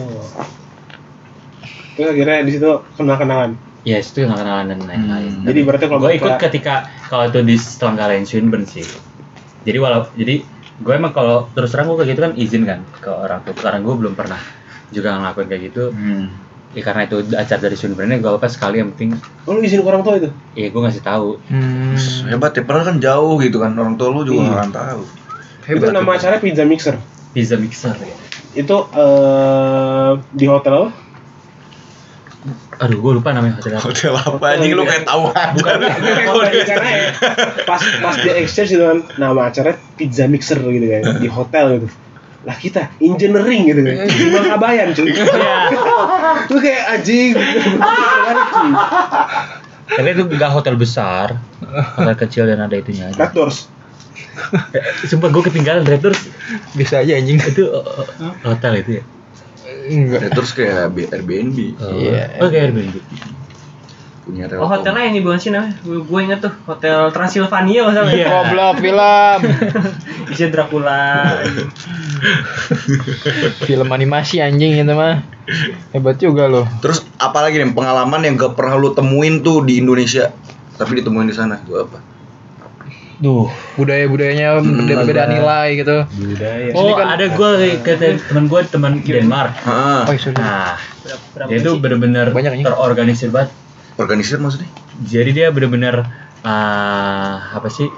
Terus akhirnya di situ kenal-kenalan. Ya itu nggak kenalan dan lain-lain. Hmm. Jadi berarti kalau gue ikut ketika kalau itu diselenggarain Swinburne sih. Jadi walau jadi gue emang kalau terus terang gue kayak gitu kan izin kan ke orang tua karena gue belum pernah juga ngelakuin kayak gitu. Hmm. Ya karena itu acara dari Swinburne gue apa sekali yang penting Oh lu izin ke orang tua itu? ya gue ngasih tahu. Hmm. Hebat ya, padahal kan jauh gitu kan orang tua lu juga Iya. nggak akan tahu. itu nama acaranya pizza mixer. Pizza mixer ya. Itu eh di hotel apa? Aduh gue lupa namanya hotel apa. Hotel apa anjing lu kayak tahu aja. Karena ya, pas pas dia exchange itu kan nama acaranya pizza mixer gitu kan di hotel gitu. Lah kita engineering gitu kan. Di Mangkabayan cuy. Lu kayak anjing. Tapi itu gak hotel besar, hotel kecil dan ada itunya aja. Red Doors. Sumpah gue ketinggalan Red Doors Bisa aja anjing. itu uh, uh, hotel itu ya. Enggak. Ya, terus kayak B- Airbnb Oh, Iya. Oh kayak Airbnb. Punya Oh hotelnya yang di bukan sih namanya? Gue inget tuh Hotel Transylvania masalah. Iya. Goblok film. [LAUGHS] Isinya Dracula. [LAUGHS] film animasi anjing itu mah. Hebat juga loh. Terus apalagi nih pengalaman yang gak pernah lu temuin tuh di Indonesia tapi ditemuin di sana itu apa? Duh. Budaya-budayanya beda-beda agak- nilai gitu. Budaya. Oh kan- ada gue kata teman gue teman Denmark. Heeh. Oh, sorry. Nah Berapa, berapa dia itu sih? bener-bener Banyak ini. terorganisir banget. Organisir maksudnya? Jadi dia bener-bener uh, apa sih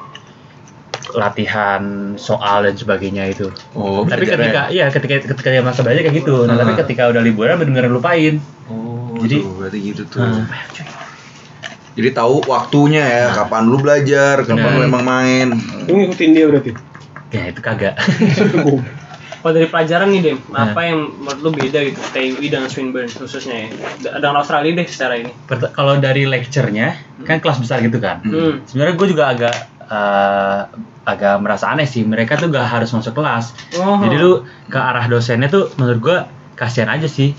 latihan soal dan sebagainya itu. Oh, tapi ketika ya? iya ketika ketika dia masa belajar kayak gitu. Nah, tapi Ah. ketika udah liburan bener-bener lupain. Oh, Jadi- tuh, berarti gitu tuh. Hmm. Jadi tahu waktunya ya, kapan lu belajar, kapan Benar. lu emang main. Lu ngikutin dia berarti. Ya itu kagak. [LAUGHS] Kalau dari pelajaran nih Dem, Nah. apa yang menurut lu beda gitu TUI dengan Swinburne khususnya ya? Dengan Australia deh secara ini. Pert- Kalau dari lecture-nya kan kelas besar gitu kan. Hmm. Sebenarnya gue juga agak eh, agak merasa aneh sih. Mereka tuh gak harus masuk kelas. Oh. Jadi lu ke arah dosennya tuh menurut gue kasihan aja sih.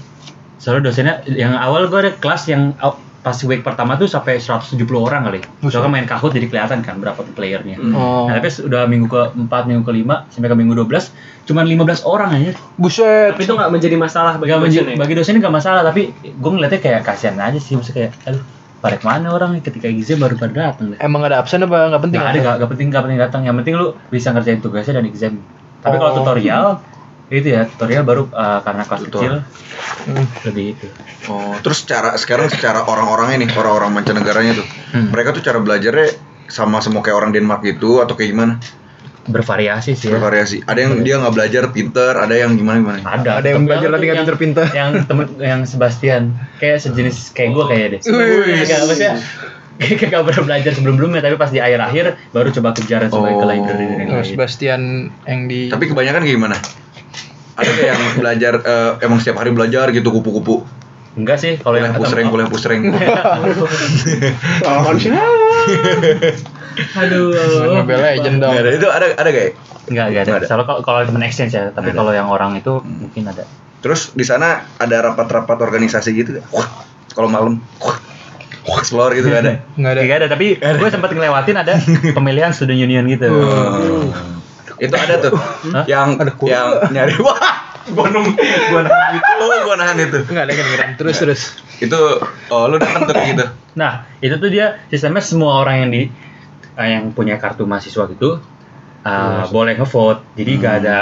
Soalnya dosennya yang awal gue ada kelas yang pas week pertama tuh sampai 170 orang kali. Soalnya kan main kahut jadi kelihatan kan berapa playernya. Oh. Nah, tapi udah minggu ke-4, minggu ke-5 sampai ke minggu 12 cuman 15 orang aja. Buset. Tapi itu nggak menjadi masalah bagi Gak dosen ya? bagi dosen nggak masalah tapi gue ngeliatnya kayak kasihan aja sih maksudnya kayak aduh pada ke mana orang ketika exam baru pada datang deh Emang ada absen apa nggak penting? nggak ada nggak nggak penting nggak penting datang yang penting lu bisa ngerjain tugasnya dan exam tapi kalau Oh. tutorial itu ya tutorial baru uh, karena kelas Tutor. kecil Hmm. lebih itu Oh, terus cara sekarang secara orang-orangnya nih, orang-orang mancanegaranya tuh. Hmm. Mereka tuh cara belajarnya sama semua kayak orang Denmark gitu atau kayak gimana? bervariasi sih ya Bervariasi. Ada yang dia nggak belajar pinter, ada yang gimana gimana. ada Ada yang belajar tapi nggak yang- pinter-pinter. [LAUGHS] yang temen yang Sebastian kayak sejenis kayak gue kayak deh kayak maksudnya kayak gak pernah belajar sebelum sebelumnya tapi pas di akhir akhir baru coba kejaran sampai ke Oh. library dan Oh, lain-lain. Sebastian yang di Tapi kebanyakan kayak gimana? Ada kayak yang belajar eh, emang setiap hari belajar gitu kupu-kupu. enggak sih kalau Kuliah yang pusreng, kuliah pusreng. [LAUGHS] Lawan siapa? [LAUGHS] Aduh. Mobile Legend dong. Nggak ada itu ada ada gak ya? Enggak, enggak ada. Kalau kalau temen exchange ya, tapi kalau yang orang itu mungkin ada. Terus di sana ada rapat-rapat organisasi gitu gak? Wah, kalau malam wah, wah, explore gitu gak ada. Enggak ada. Enggak ada, tapi gue sempat ngelewatin ada pemilihan student union gitu. Oh. Itu ada tuh Hah? yang yang nyari [LAUGHS] wah gua nung gua nahan itu oh, gua nahan itu Enggak ada kedengeran. Terus terus. itu oh lu datang tuh gitu Nah, itu tuh dia sistemnya semua orang yang di eh, yang punya kartu mahasiswa gitu uh, boleh ngevote. Jadi nggak ada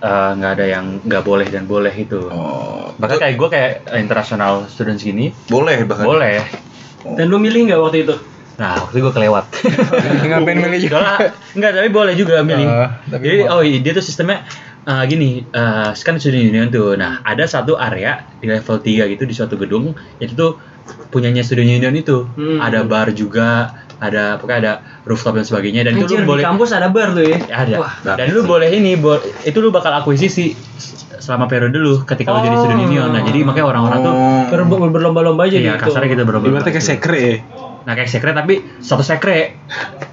eh, nggak ada yang nggak boleh dan boleh itu. oh Bahkan kayak gue kayak international students gini boleh bahkan boleh. Dan lu milih nggak waktu itu? Nah, waktu itu gue kelewat. [LAUGHS] Ngapain milih juga? Enggak, tapi boleh juga milih. Oh, tapi Jadi oh iya, dia tuh sistemnya eh, gini, eh, kan student union tuh. Nah, ada satu area di level 3 gitu di suatu gedung itu tuh punyanya student union itu. Hmm. Ada bar juga, ada pokoknya ada rooftop dan sebagainya dan itu Anjir, lu di boleh kampus ada bar tuh ya? ada. Wah. Dan lu boleh ini, bo- itu lu bakal akuisisi selama periode lu ketika lu jadi student Oh. union. Nah, jadi makanya orang-orang tuh Ber- ber- berlomba-lomba aja Iya, gitu. kasarnya gitu berapa Ibaratnya kayak sekre ya. Nah kayak sekre tapi satu sekre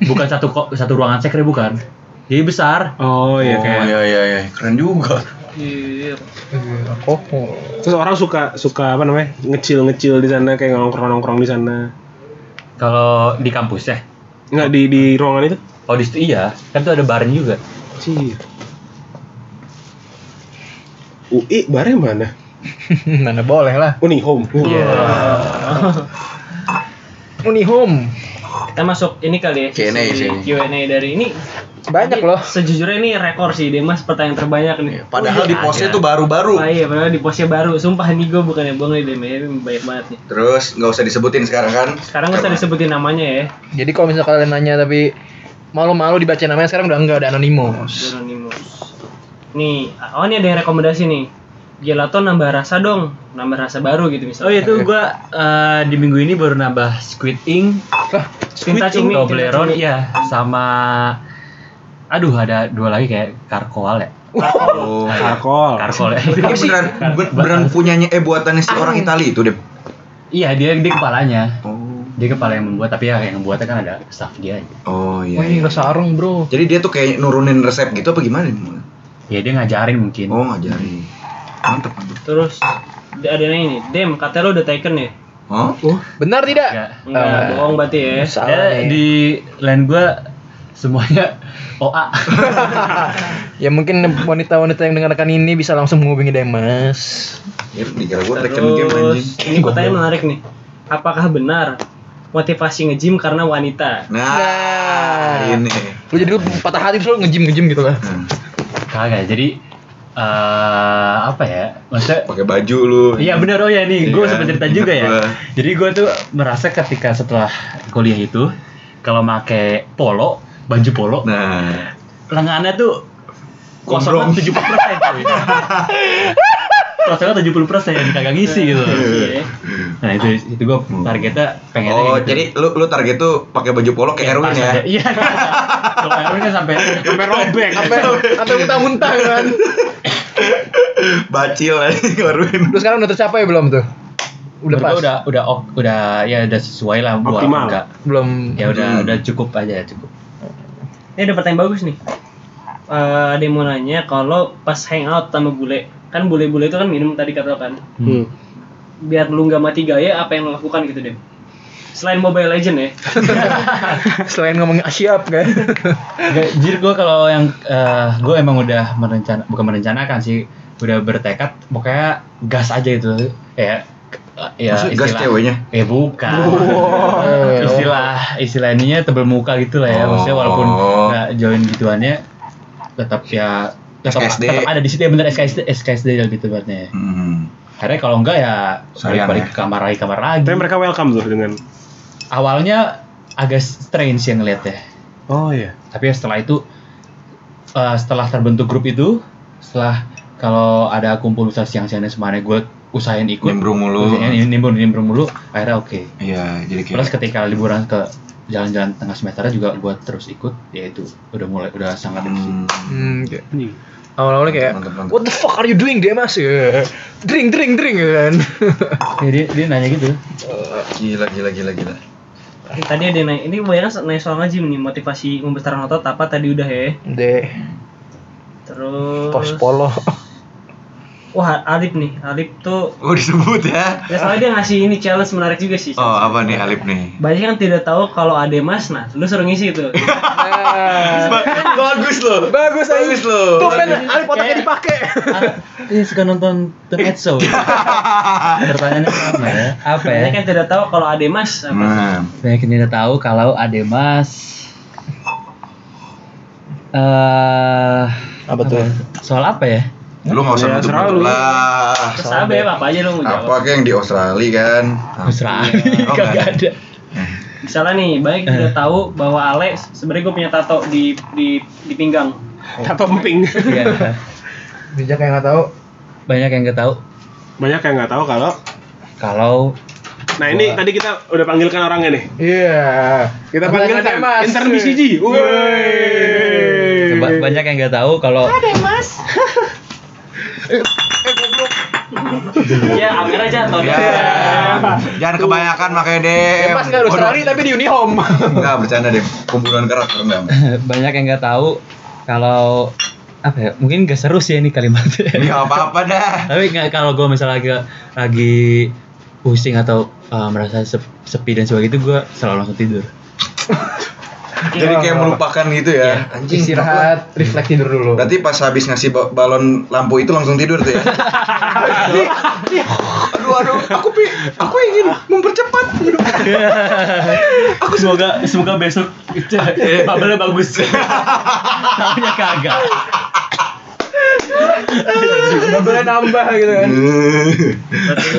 bukan satu ko- satu ruangan sekre bukan. Jadi besar. Oh iya oh kayak. iya iya iya keren juga Iya. Oh. Terus orang suka suka apa namanya ngecil ngecil di sana kayak nongkrong nongkrong di sana. Kalau di kampus ya. Enggak di di ruangan itu? Oh di situ iya, kan tuh ada barnya juga. Cih. UI barnya mana? [LAUGHS] Mana boleh lah. Uni home. Iya. Unihome. Kita masuk ini kali ya. Q&A sih. Q&A dari ini. Banyak Ini loh. Sejujurnya ini rekor sih, Demas pertanyaan terbanyak nih. padahal di posnya tuh baru-baru Oh iya, padahal di posnya baru. Sumpah nih gue bukannya bohong nih, Dem. Ini banyak banget nih. terus nggak usah disebutin sekarang kan Sekarang nggak usah disebutin namanya ya. Jadi kalau misalnya kalian nanya tapi malu-malu dibaca namanya sekarang udah enggak ada anonymous. Anonymous. Nih, oh ini ada yang rekomendasi nih. Gelato nambah rasa dong, nambah rasa baru gitu Oh misalnya. iya tuh gua eh, di minggu ini baru nambah Squid Ink, Tinta cumi, tinta Toblerone, iya sama aduh ada dua lagi kayak Karkoal ya. oh [LAUGHS] Alkohol. Karkol ya. ini beneran be- beneran punyanya eh buatannya si orang Itali itu deh iya dia dia kepalanya. oh Dia kepala yang membuat tapi ya yang membuatnya kan ada staff dia aja. oh iya, Wah ini iya. rasa sarung bro. jadi dia tuh kayak nurunin resep gitu apa gimana nih? Ya dia ngajarin mungkin. oh ngajarin mantep mantep Terus ada yang ini, Dem, katanya lo udah taken ya? oh Benar tidak? Ya. Enggak, Ah. bohong berarti ya. Salah Ya, di line gua semuanya [LAUGHS] OA. [LAUGHS] Ya mungkin wanita-wanita yang mendengarkan ini bisa langsung menghubungi Demas. ya dikira gue tekan game anjing Terus ini pertanyaan menarik nih. Apakah benar motivasi nge-gym karena wanita? nah, ini Lu jadi lu patah hati terus lu nge-gym nge-gym gitu lah. Hmm. Kagak. Jadi eh apa ya? Maksudnya pakai baju lu Iya bener oh ya nih, gue Iya, sempat cerita juga ya. [LAUGHS] Jadi gue tuh merasa ketika setelah kuliah itu, kalau make polo, baju polo, nah lengannya tuh kosongnya tujuh puluh persen. [LAUGHS] Kosongnya tujuh puluh persen, kagak ngisi gitu. Iya. Nah itu itu gue targetnya pengen oh jadi lu lu target tuh pakai baju polo kayak Erwin ya Iya. Kalau Erwin kan sampai sampai robek. Sampai sampai muntah-muntah [LAUGHS] kan. bacil Erwin Lu sekarang udah tercapai belum tuh? Udah pas. udah udah ok, udah ya udah sesuai lah buat Optimal. enggak. Belum. Ya udah Hmm. udah cukup aja cukup. Ini ada pertanyaan bagus nih. Eh, ada yang mau nanya kalau pas hangout sama bule, kan bule-bule itu kan minum tadi kata kan. Hmm. Biar lu nggak mati gaya, apa yang lo lakukan gitu Dem? Selain Mobile Legend ya. [LAUGHS] Selain ngomong asyap kan. Jir gue kalau yang gue emang udah merencana bukan merencanakan sih udah bertekad pokoknya gas aja itu ya ya Maksud gas ceweknya? eh bukan Wow. [LAUGHS] istilah istilah ininya tebel muka gitu lah ya maksudnya walaupun Oh. nggak join gituannya tetap ya SKSD. tetap ada di situ ya bener SKSD SKSD gitu berarti ya. Hmm. karena kalau enggak ya Sayang balik ya. ke kamar lagi kamar lagi Tapi mereka welcome tuh dengan awalnya agak strange yang ngeliatnya Oh iya. tapi setelah itu eh, setelah terbentuk grup itu setelah kalau ada kumpul usaha siang-siang dan semuanya gue usahain ikut Nimbrung mulu. Usahain nimbrung nimbrung mulu akhirnya oke Iya, jadi kayak terus ketika liburan ke jalan-jalan tengah semester juga gue terus ikut ya itu udah mulai udah sangat Hmm. Hmm, kayak- awal-awalnya kayak Mantap, mantap. What the fuck are you doing Demas ya? Drink drink drink ya kan. [LAUGHS] ya, dia, dia nanya gitu Gila, gila, gila, gila. Tadi ada yang nanya, ini banyak nanya soal ngaji nih, motivasi membesarkan otot apa tadi udah ya. D. Terus Pos polo. Wah, Alip nih. Alip tuh Oh disebut ya. ya soalnya dia ngasih ini challenge menarik juga sih. Oh apa nih Alip nih? Banyak yang tidak tahu kalau ada mas, nah lu suruh ngisi itu. [LAUGHS] Bagus loh. Bagus Bagus loh. Tuh kan Ali otaknya dipakai. Ini suka nonton Tonight Show. [LAUGHS] Pertanyaannya apa ya? Apa ya? Banyak yang tidak tahu kalau ada mas apa? Nah, Banyak yang tidak tahu kalau Ademas eh Apa tuh? Soal apa ya? Lu nggak usah Ya, nutup terlalu. lah. Terus apa apa aja lu mau Apa jawab. kayak yang di Australia kan? Australia [LAUGHS] Oh, kagak nggak ada. Misalnya nih, banyak yang tidak tahu bahwa Ale sebenarnya gue punya tato di di di pinggang. Tato emping. Iya. [LAUGHS] Bijak yang nggak tahu. Banyak yang nggak tahu Banyak yang nggak tahu kalau kalau Nah ini tadi kita udah panggilkan orangnya nih. Iya. Kita Pertanyaan panggilkan Mas. intermisi Ji. Woi. ba- banyak yang nggak tahu kalau [LAUGHS] Ya, ambil aja atau Ya. Jangan kebanyakan makanya deh. Ya, pas nggak di Australia tapi di Unihome. Enggak bercanda deh. Pembunuhan karakter enggak. banyak yang nggak tahu kalau apa ya mungkin gak seru sih ini kalimatnya Ya apa-apa dah. tapi nggak kalau gue misalnya lagi lagi pusing atau uh, merasa sep- sepi dan sebagainya itu gue selalu langsung tidur Jadi kayak melupakan gitu ya. Anjing. Istirahat, refleks tidur dulu. Berarti pas habis ngasih ba- balon lampu itu langsung tidur tuh ya. [LAUGHS] aduh aduh, aku pi aku ingin mempercepat. [LAUGHS] aku semoga semoga besok bubble bagus tahunya kagak [LAUGHS] Double nambah gitu kan.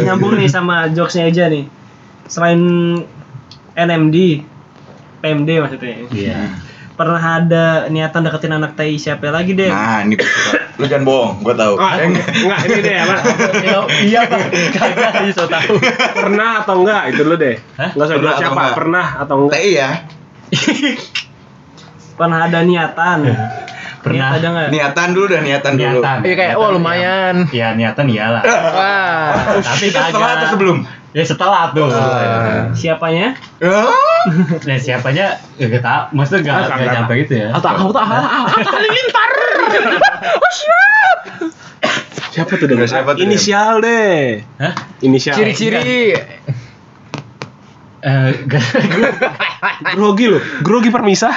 Nyambung nih sama jokesnya aja nih. Selain NMD, PMD maksudnya. iya [LAUGHS] Pernah ada niatan deketin anak tai siapa lagi deh? Nah, ini lu jangan bohong, gua tahu. Ah, enggak, ini deh apa? [LAUGHS] iya pak kagak so tahu [LAUGHS] Pernah atau enggak itu lu deh. Hah? Enggak usah Pernah bilang atau siapa. enggak? Pernah atau enggak? TI ya. Pernah ada niatan. Pernah. Niat ada nggak? Niatan dulu dah, niatan, dulu. niatan Iya kayak oh lumayan. ya niatan iyalah Wah. tapi Itu setelah atau kagak sebelum? Ya setelah tuh Ah. Siapanya? Ah, nah siapanya ya gak tau maksudnya gak, Ah, gak nyampe gitu ya Atau aku tak Siapa tuh dengan Siapa tuh? Inisial deh. Hah? Inisial. Ciri-ciri. Eh, gak, Grogi lu. Grogi permisah.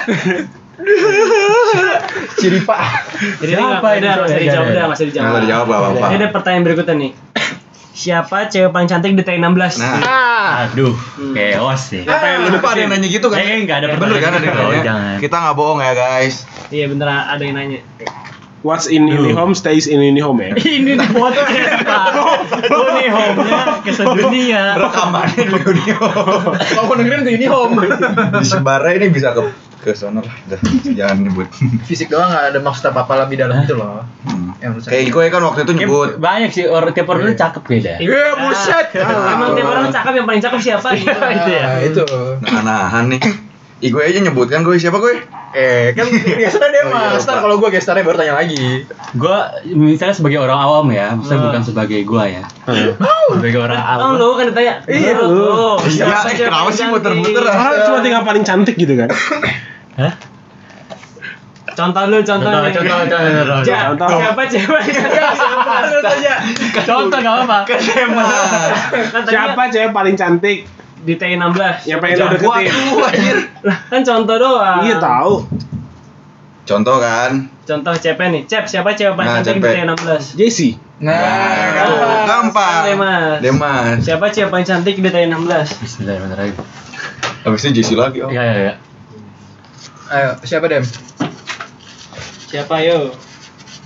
Ciri Pak. Jadi ada, ini? Jangan, dijawab dah, usah dijawab. Usah dijawab, apa-apa. Ini ada pertanyaan berikutnya nih. Siapa cewek paling cantik di T16? Nah, Ah. aduh chaos sih apa yang lu lupa ada yang nanya gitu kan? Eh, nggak ada Bener kan ada yang nanya? Oh, jangan. Kita nggak bohong ya guys. Iya bener ada yang nanya. What's in ini home stays in ini home ya. [LAUGHS] ini di podcast pak oh nih home-nya ke sedunia Rekamannya di audio. Kalau mau dengerin tuh Unihome. Di Sebara ini bisa ke ke sono lah. Udah, jangan nyebut. [LAUGHS] Fisik doang nggak ada maksud apa-apa lebih dalam itu loh. Hmm. Yang rusak. Kayak Iko ya kan waktu itu nyebut. Banyak sih orang tiap orang cakep beda Iya, buset. Emang tiap orang cakep yang paling cakep siapa? Gitu. itu ya Nah, itu. Nah-nahan nih. Iko aja nyebut kan gue siapa gue? Eh, kan [LAUGHS] biasanya dia Oh, iya, master kalau gue gestarnya baru tanya lagi. gue misalnya sebagai orang awam ya maksudnya Hmm. bukan sebagai gue ya sebagai orang Oh awam lu kan ditanya. Iya, lu. Iya, kenapa sih muter-muter, ah? Orang cuma tinggal paling cantik gitu kan. [COUGHS] Hah? Contoh lu, contoh Contoh, contoh, contoh, contoh. Siapa cewek? Siapa? Lu tanya. contoh gak apa-apa Kan Siapa cewek paling cantik di T16? yang pengen lu deketin? Waduh, anjir. Kan contoh doang. Iya tahu. Contoh kan. Contoh CP nih. Cep, siapa cewek paling Nah, cantik di CP. T16? Jesse. Nah, gampang. gampang. Demas. Demas. Siapa cewek paling cantik di T16? Bismillahirrahmanirrahim Habis itu Jesse lagi. Oh. Iya, iya, iya. Ayo siapa Dem? Siapa yo?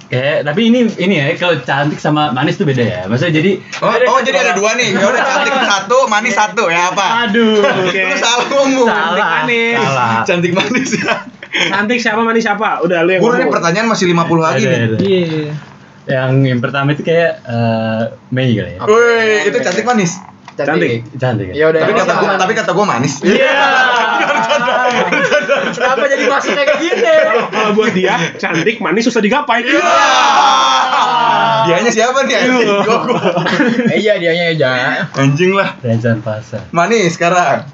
Kayak, tapi ini ini ya kalau cantik sama manis tuh beda ya. Maksudnya jadi Oh, oh jadi ada dua nih. Ya udah cantik satu, manis satu ya apa? aduh. Lu salah ngomong. Salah. manis. Salah. Cantik manis ya. Cantik siapa manis siapa? Udah lu yang Gue pertanyaan masih 50 lagi Ada, nih. ada. Iya. Yang yang pertama itu kayak eh, Mei kali ya. Woi, itu cantik manis. Cantik. Cantik ya. Ya udah. Tapi kata gua, tapi kata gua manis. Iya. [LAUGHS] Kenapa jadi masuknya kayak gini? Kalau buat dia cantik manis susah digapai. Dianya siapa nih? anjing? Gua, gua. Eh, iya dianya aja. Anjing lah. Rencan pasar. Manis sekarang.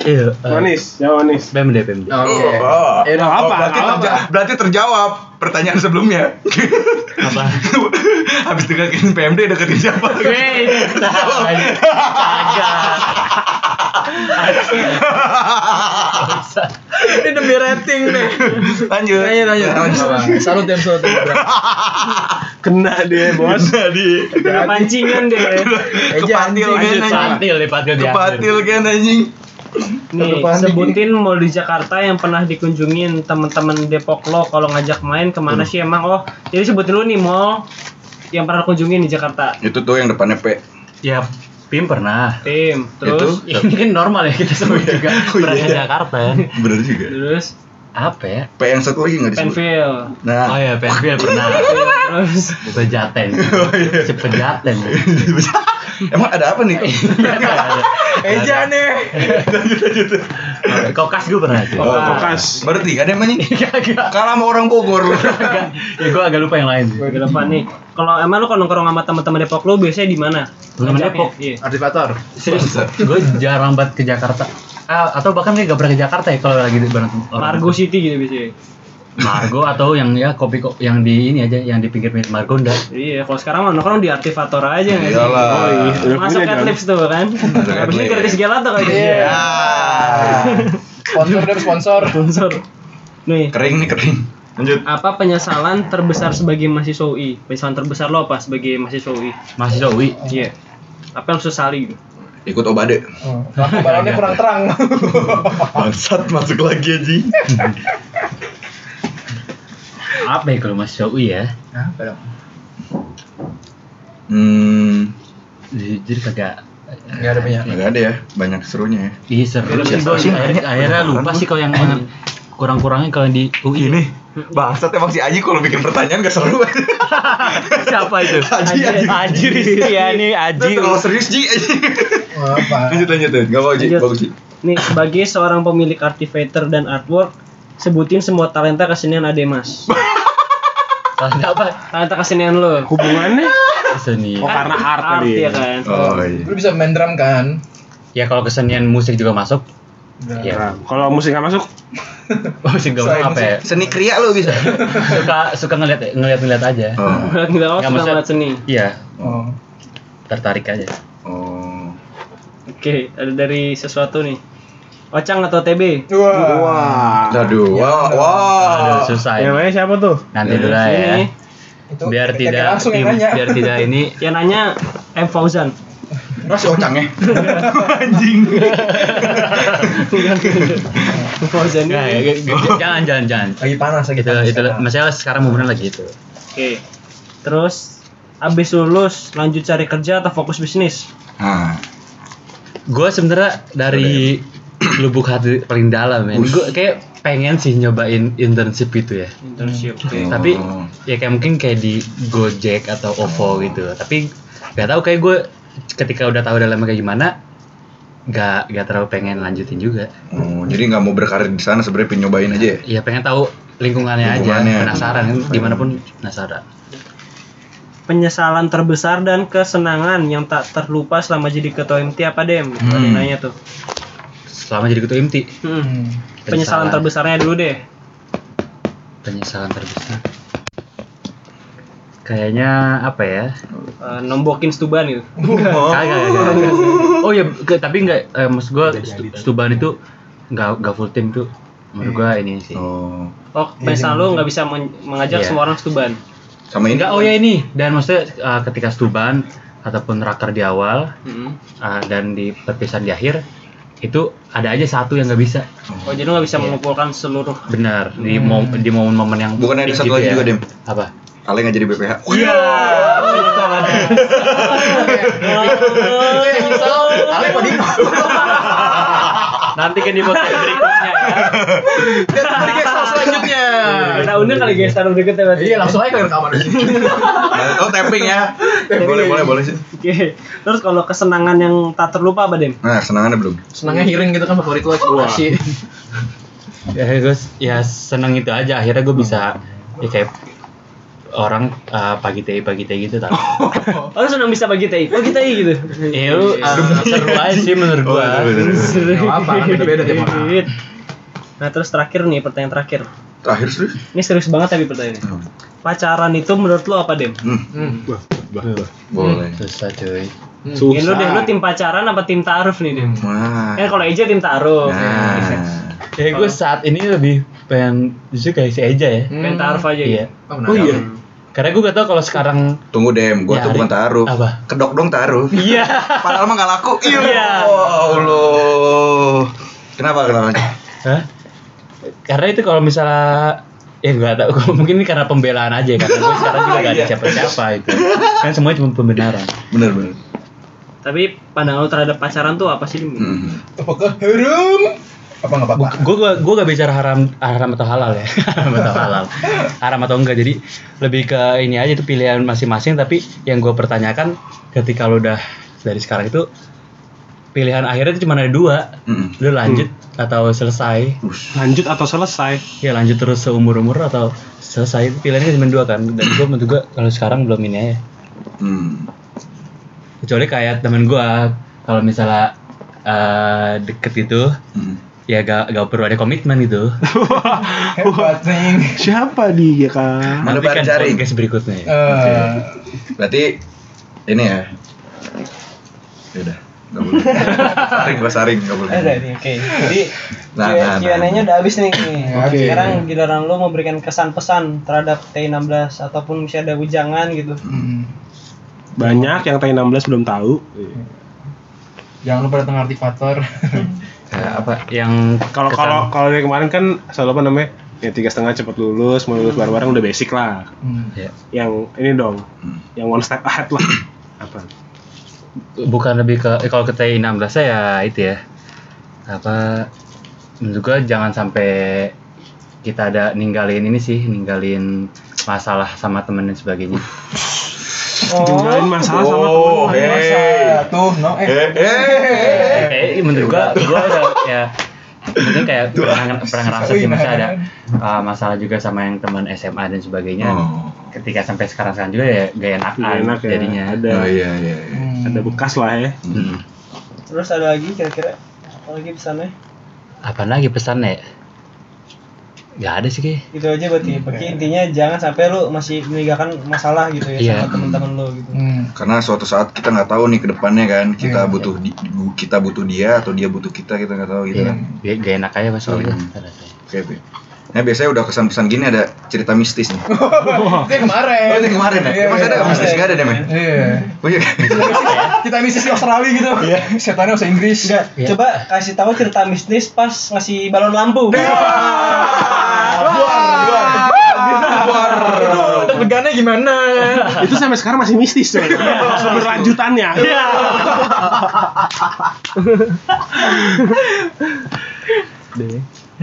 Iya. eh, Manis, ya manis. PMD, PMD. Oke. Oh. Ya udah Nggak apa, berarti, nggak terja- berarti terjawab pertanyaan sebelumnya. Apa? [LAUGHS] Habis deketin PMD deketin siapa? Weh, Ini demi rating nih. Lanjut. Lanjut lanjut. Salut Dem, salut Dem. Kena dia, Bos. Jadi Kena pancingan deh. kepatil kan Lanjut, anjing. patil deh, patil di akhir. Kepatil kan anjing. Nih, sebutin mall di Jakarta yang pernah dikunjungin teman-teman Depok lo kalau ngajak main ke mana sih emang? Oh, jadi sebutin lu nih mall yang pernah kunjungin di Jakarta. Itu tuh yang depannya P. Ya, PIM pernah. Tim, terus Ya, ini kan normal ya kita [LAUGHS] semua juga pernah ke Jakarta ya. Bener juga. terus Apa ya? P yang satu lagi nggak disebut. Penfield. Nah, Oh ya, PNPL pernah. Terus Pejaten. [LAUGHS] Sepejaten. [LAUGHS] emang ada apa nih? [LAUGHS] Eja nih. Kokas gue pernah sih. Oh, Kokas. Tiga deh emangnya. Kalah sama orang Bogor lu. [LAUGHS] Ya gue agak lupa yang lain ke depan nih. Kalau emang lu kalau nongkrong sama teman-teman Depok lu biasanya di mana? Ngajaknya? Depok? Iya. Artifator. Serius, gue jarang banget ke Jakarta. Ah, atau bahkan kayak gak pernah ke Jakarta ya kalau lagi di bareng. Margo City gitu biasanya. Margo atau yang ya kopi kok yang di ini aja yang di pinggir-pinggir Margonda. Iya, kalau sekarang mah nongkrong di Artifator aja nggak sih? Oh, iya. Masuk Jon. Adlibs tuh kan. Habis ini gratis gelato kali Iya. ya. Sponsor Dem, sponsor. Sponsor. Nih, Kering nih kering. Lanjut. apa penyesalan terbesar sebagai mahasiswa UI? Penyesalan terbesar lo apa sebagai mahasiswa UI? Mahasiswa UI. Iya. Apa yang lu sesali? gitu? Ikut Obade. Lampu balonnya kurang terang. [LAUGHS] Bangsat masuk lagi anjing. [LAUGHS] Apa ya kalau mahasiswa UI ya? Apa dong? Hmm, Jadi kagak Enggak ada banyak. nggak ada ya. Banyak serunya ya. Iya seru sih akhirnya, akhirnya lupa sih kalau yang, kurang-kurangnya kalau di UI Ini bangsat emang si Aji kalau bikin pertanyaan gak seru. [LAUGHS] siapa itu? Aji, Aji. Aji Rizkyani, Aji. Terlalu serius Ji. Aji. Apa? Lanjut lanjut. Gak mau Ji, Lanjut. bagus Ji. Nih, sebagai seorang pemilik artifator dan artwork, sebutin semua talenta kesenian Ade Mas. [LAUGHS] Talenta apa? Talenta kesenian lo. Hubungannya? Seni. Oh, karena art Art ya kan. Oh iya. Lu bisa main drum kan? Ya kalau kesenian musik juga masuk. Ya. Nah, kalau musik nggak masuk, [LAUGHS] Musik gak apa ya? Seni kriya lu bisa. Suka suka ngeliat ngeliat ngeliat aja. Oh. Nggak Nggak, suka maksudnya- banget seni. Iya, Oh. tertarik aja. Oh. Oke, ada dari sesuatu nih. Ocang atau TB? Wah. wah. Aduh, wah, wah. Aduh, susah Yang ya. lain siapa tuh? Nanti dulu lah ya. Ini Itu Biar tidak tim- nanya. biar tidak ini [LAUGHS] yang nanya M Fauzan. Ras ocang ya. [LAUGHS] Anjing. Fauzan Nggak, ya, ini. ya, ya, jangan jangan jangan. Lagi panas lagi Itu panas. itu sekarang. masalah sekarang momennya lagi itu. Oke. Terus abis lulus lanjut cari kerja atau fokus bisnis? Nah, Gue sebenarnya dari lubuk hati paling dalam ya. Gue kayak pengen sih nyobain internship itu ya. Internship. Oke. Tapi ya kayak mungkin kayak di Gojek atau OVO gitu. Tapi nggak tahu kayak gue ketika udah tahu dalamnya kayak gimana, nggak nggak terlalu pengen lanjutin juga. oh, jadi nggak mau berkarir di sana sebenarnya pengen nyobain aja ya. Ya pengen tahu lingkungannya, Lingkungannya. aja, penasaran kan gimana pun penasaran. Penyesalan terbesar dan kesenangan yang tak terlupa selama jadi ketua MT apa Dem? Hmm. nanya tuh. Selama jadi ketua IMTI, Hmm. Hmm. Penyesalan Penyesalan. terbesarnya dulu deh. penyesalan terbesar. Kayaknya apa ya? Eh, nombokin stuban gitu. [LAUGHS] Kagak, kagak, kagak. Oh ya, ke- tapi nggak, eh, maksud gue Stuban itu nggak nggak full tim tuh. Menurut gue ini sih. Oh. Oh, penyesalan lu nggak bisa men- mengajak Iya. semua orang stuban. Sama ini. Enggak, oh ya ini. Dan maksudnya eh, ketika Stuban ataupun raker di awal Hmm. eh, dan di perpisahan di akhir itu ada aja satu yang nggak bisa. Oh, jadi nggak bisa Iya. mengumpulkan seluruh. Benar di mom- di momen-momen yang Bukan ada satu gitu lagi ya. juga, Dem. Apa? Ale nggak jadi BPH. Iya. Itu yang nyesel. Ale kok [LAUGHS] Nanti kan di podcast berikutnya ya. Dan di gestar selanjutnya. Kita undang kali guys taruh deket ya berarti. Iya, langsung aja ke rekaman di [LAUGHS] sini. Oh, tapping ya. boleh, boleh, boleh sih. Oke. Terus kalau kesenangan yang tak terlupa apa, Dem? Nah, senangannya belum. Senangnya hearing gitu kan favorit lo eksplorasi. [LAUGHS] ya gue ya seneng itu aja akhirnya gue bisa ya kayak orang uh, pagi teh pagi teh gitu tau. [LAUGHS] Oh, senang bisa bagi teh, bagi teh gitu. Iya lu uh, seru aja sih menurut gua. Nggak apa-apa, beda-beda tiap orang. Nah terus terakhir nih pertanyaan terakhir. Terakhir serius. Ini serius banget tapi pertanyaannya. Pacaran itu menurut lu apa dem? Hmm, Hmm. Bah, bah, bah. boleh. Susah cuy. Susah. Ini lu deh, lu tim pacaran apa tim taaruf nih dem? Wah. Kan kalau Eja tim taaruf. Nah. Ya gue saat ini lebih pengen justru kayak si Eja ya. Pengen taaruf aja Iya. gitu. Oh, menarik. iya. Karena gue gak tau kalau sekarang Tunggu dem, gua Ya, tuh bukan taruh. Apa? Kedok dong taruh. Iya. [LAUGHS] Padahal mah gak laku. Iya. Iya. Oh, Allah. Kenapa kenapa? Hah? Karena itu kalau misalnya ya gak tau [LAUGHS] mungkin ini karena pembelaan aja karena gue sekarang juga gak ada siapa-siapa itu kan semuanya cuma pembenaran Bener bener. Tapi pandangan lu terhadap pacaran tuh apa sih? Hmm. Apakah haram? Apa nggak apa-apa? gue gue gue gak bicara haram haram atau halal ya [LAUGHS] haram atau halal [LAUGHS] haram atau enggak jadi lebih ke ini aja itu pilihan masing-masing tapi yang gue pertanyakan ketika lo udah dari sekarang itu pilihan akhirnya itu cuma ada dua Hmm. lo lanjut atau selesai Lanjut atau selesai? ya lanjut terus seumur umur atau selesai pilihannya cuma dua kan dan gue menurut gue kalau sekarang belum ini aja Hmm. kecuali kayak temen gue kalau misalnya eh, deket itu Hmm. Ya gak, gak perlu ada komitmen gitu [LAUGHS] Hebat nih. Siapa dia kan? Mana Nanti kan cari? podcast berikutnya ya. Eh, Berarti ini ya. Ya udah. Gak boleh. saring gua saring gak boleh. Ada nih, oke. Jadi Nah, nah, nah. Q&A-nya udah habis nih. nih. Oke. Sekarang giliran lu memberikan kesan-pesan terhadap T16 ataupun misalnya ada ujangan gitu. hmm. Banyak yang T16 belum tahu. Jangan lupa datang artifator. [LAUGHS] Apa yang Kalau kalau kalau dari kemarin kan selalu apa namanya? Ya tiga setengah cepat lulus, mau lulus bareng-bareng udah basic lah. Hmm. ya, Yang ini dong, Hmm. yang one step ahead lah. Apa? bukan lebih ke eh, kalau ke TI 16 ya itu ya apa gua jangan sampai kita ada ninggalin ini sih ninggalin masalah sama temen dan sebagainya Tinggalin masalah sama Oh, temen. hey. Tuh, no eh. Eh, eh. Kayak menurut gua gua udah ya mungkin kayak pernah, pernah ngerasa sih masa ada uh, masalah juga sama yang teman SMA dan sebagainya Oh. ketika sampai sekarang sekarang juga ya gak enak, Nggak enak ya. jadinya Ada Oh iya iya. iya. Hmm. ada bekas lah ya. Mm. Terus ada lagi kira-kira apa lagi pesannya? apa lagi pesannya ya? Gak ada sih kayak Gitu aja berarti. Berarti intinya jangan sampai lu masih meninggalkan masalah gitu ya Iya. sama teman-teman lu gitu. Hmm. Karena suatu saat kita nggak tahu nih ke depannya kan, kita Iya. butuh di- kita butuh dia atau dia butuh kita kita nggak tahu gitu Iya, kan. gak, gak enak aja pas Oh, iya. Oke, oke. Nah biasanya udah kesan-pesan gini ada cerita mistis nih. Itu yang kemarin. Oh, itu yang kemarin ya? Iya, Emang ada iya. mistis nggak ada deh, men? Iya. Oh iya. Kita misi di Australia gitu. Iya. Setannya bahasa Inggris. Enggak, Iya. coba kasih tahu cerita bisnis pas ngasih balon lampu. Itu deg-degannya gimana? Itu sampai sekarang masih mistis coy. Berlanjutannya. Iya.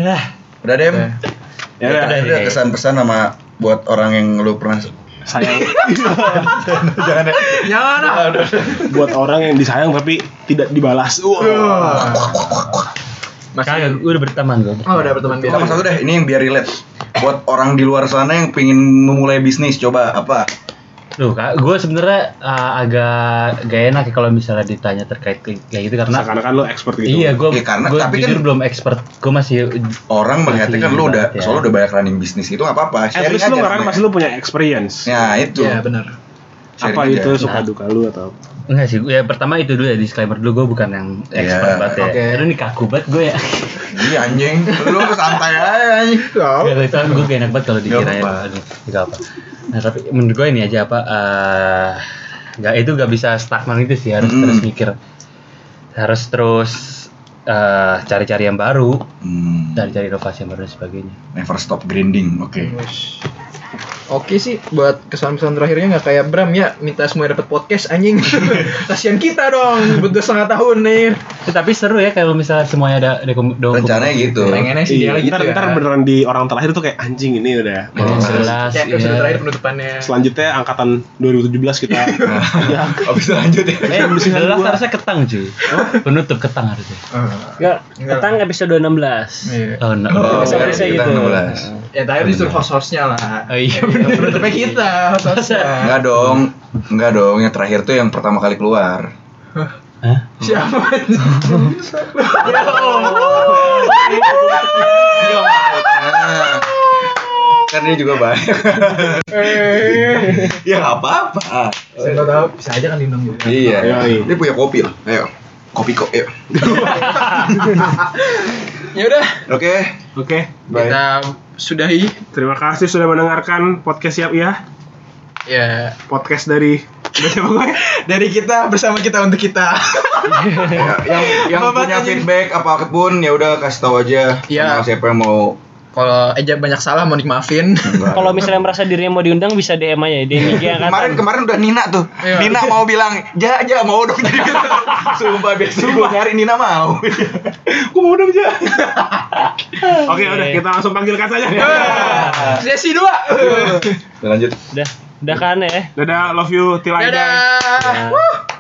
Lah, Udah dem. Ya Ada udah. ada kesan-pesan sama buat orang yang lu pernah Sayang [LAUGHS] jangan deh. Jangan buat orang yang disayang tapi tidak dibalas. Kagak gue udah berteman gue. Oh, udah berteman Sama biasa. satu deh, ini yang biar relate. Buat orang di luar sana yang pengen memulai bisnis, coba apa? Loh, kak, gue sebenarnya uh, agak gak enak ya kalau misalnya ditanya terkait kayak gitu karena Seakan-akan lu expert gitu. iya gue Ya, karena- gue tapi jujur kan- belum expert gue masih Orang melihatnya kan lu udah, Masih soalnya udah banyak running bisnis itu nggak apa-apa. At least lu aja. ngarang pasti lu punya experience. Ya itu. Iya, benar. Sharing Apa aja. itu suka Nah. duka lu atau? Enggak sih ya pertama itu dulu ya disclaimer dulu gue bukan yang expert Iya, banget ya oke. Aduh, ini kaku banget gue ya Iya anjing, lu santai aja anjing. Gak itu gue gak enak banget kalau apa-apa. Aduh, Gak apa Nah tapi menurut gue ini aja apa eh nggak itu gak bisa stagnan itu sih harus Mm. terus mikir harus terus eh, cari-cari yang baru Hmm, cari-cari inovasi yang baru dan sebagainya never stop grinding. Oke. Oke sih, buat kesan-kesan terakhirnya nggak kayak Bram ya, minta semua dapat podcast anjing. [LAUGHS] Kasihan kita dong, butuh setengah tahun nih. Ya, tapi seru ya kalau misalnya semuanya ada dokum dokumen Rencananya gitu. Pengennya sih dia Iya, gitu ntar, ya. ntar beneran di orang terakhir tuh kayak anjing ini udah. Yang Oh, jelas Ya, episode ya. terakhir penutupannya. Selanjutnya angkatan 2017 kita. ya. Habis itu lanjut ya. Eh, jelas harusnya ketang cuy. Penutup ketang harusnya. Enggak, ketang episode 16. Iya. Oh, no. Oh, iya, kita gitu. 16. Ya terakhir disuruh host-hostnya lah. Oh iya Yang Penutupnya kita, Sasa. Enggak dong. Enggak dong, yang terakhir tuh yang pertama kali keluar. Siapa? [LAUGHS] Nah, kan dia juga banyak. ya nggak apa-apa. Siapa tahu bisa aja kan diundang juga. Iya. Dia punya kopi loh. Ayo. Kopi kok, ayo. [LAUGHS] Ya udah, Oke. Oke, Bye. kita sudahi terima kasih sudah mendengarkan podcast siap ya. ya Podcast dari [LAUGHS] dari kita bersama kita untuk kita. Ya, yang yang punya feedback apa pun ya udah kasih tahu aja. Iya. Sama siapa yang mau kalau eh, aja banyak salah mau dimaafin. [LAUGHS] kalau misalnya merasa dirinya mau diundang bisa DM aja ya, DM IG. Kemarin kemarin udah Nina tuh. Iya. Nina [LAUGHS] mau bilang, "Ja, ja mau dong [LAUGHS] jadi bintang." Sumpah besok gue nyari Nina mau. Iya. gue mau dong, Ja. Oke, udah iya. kita langsung panggilkan saja. Ya. Sesi 2. Lanjut. Udah. Udah kan ya. Dadah, love you till Dadah. Dadah.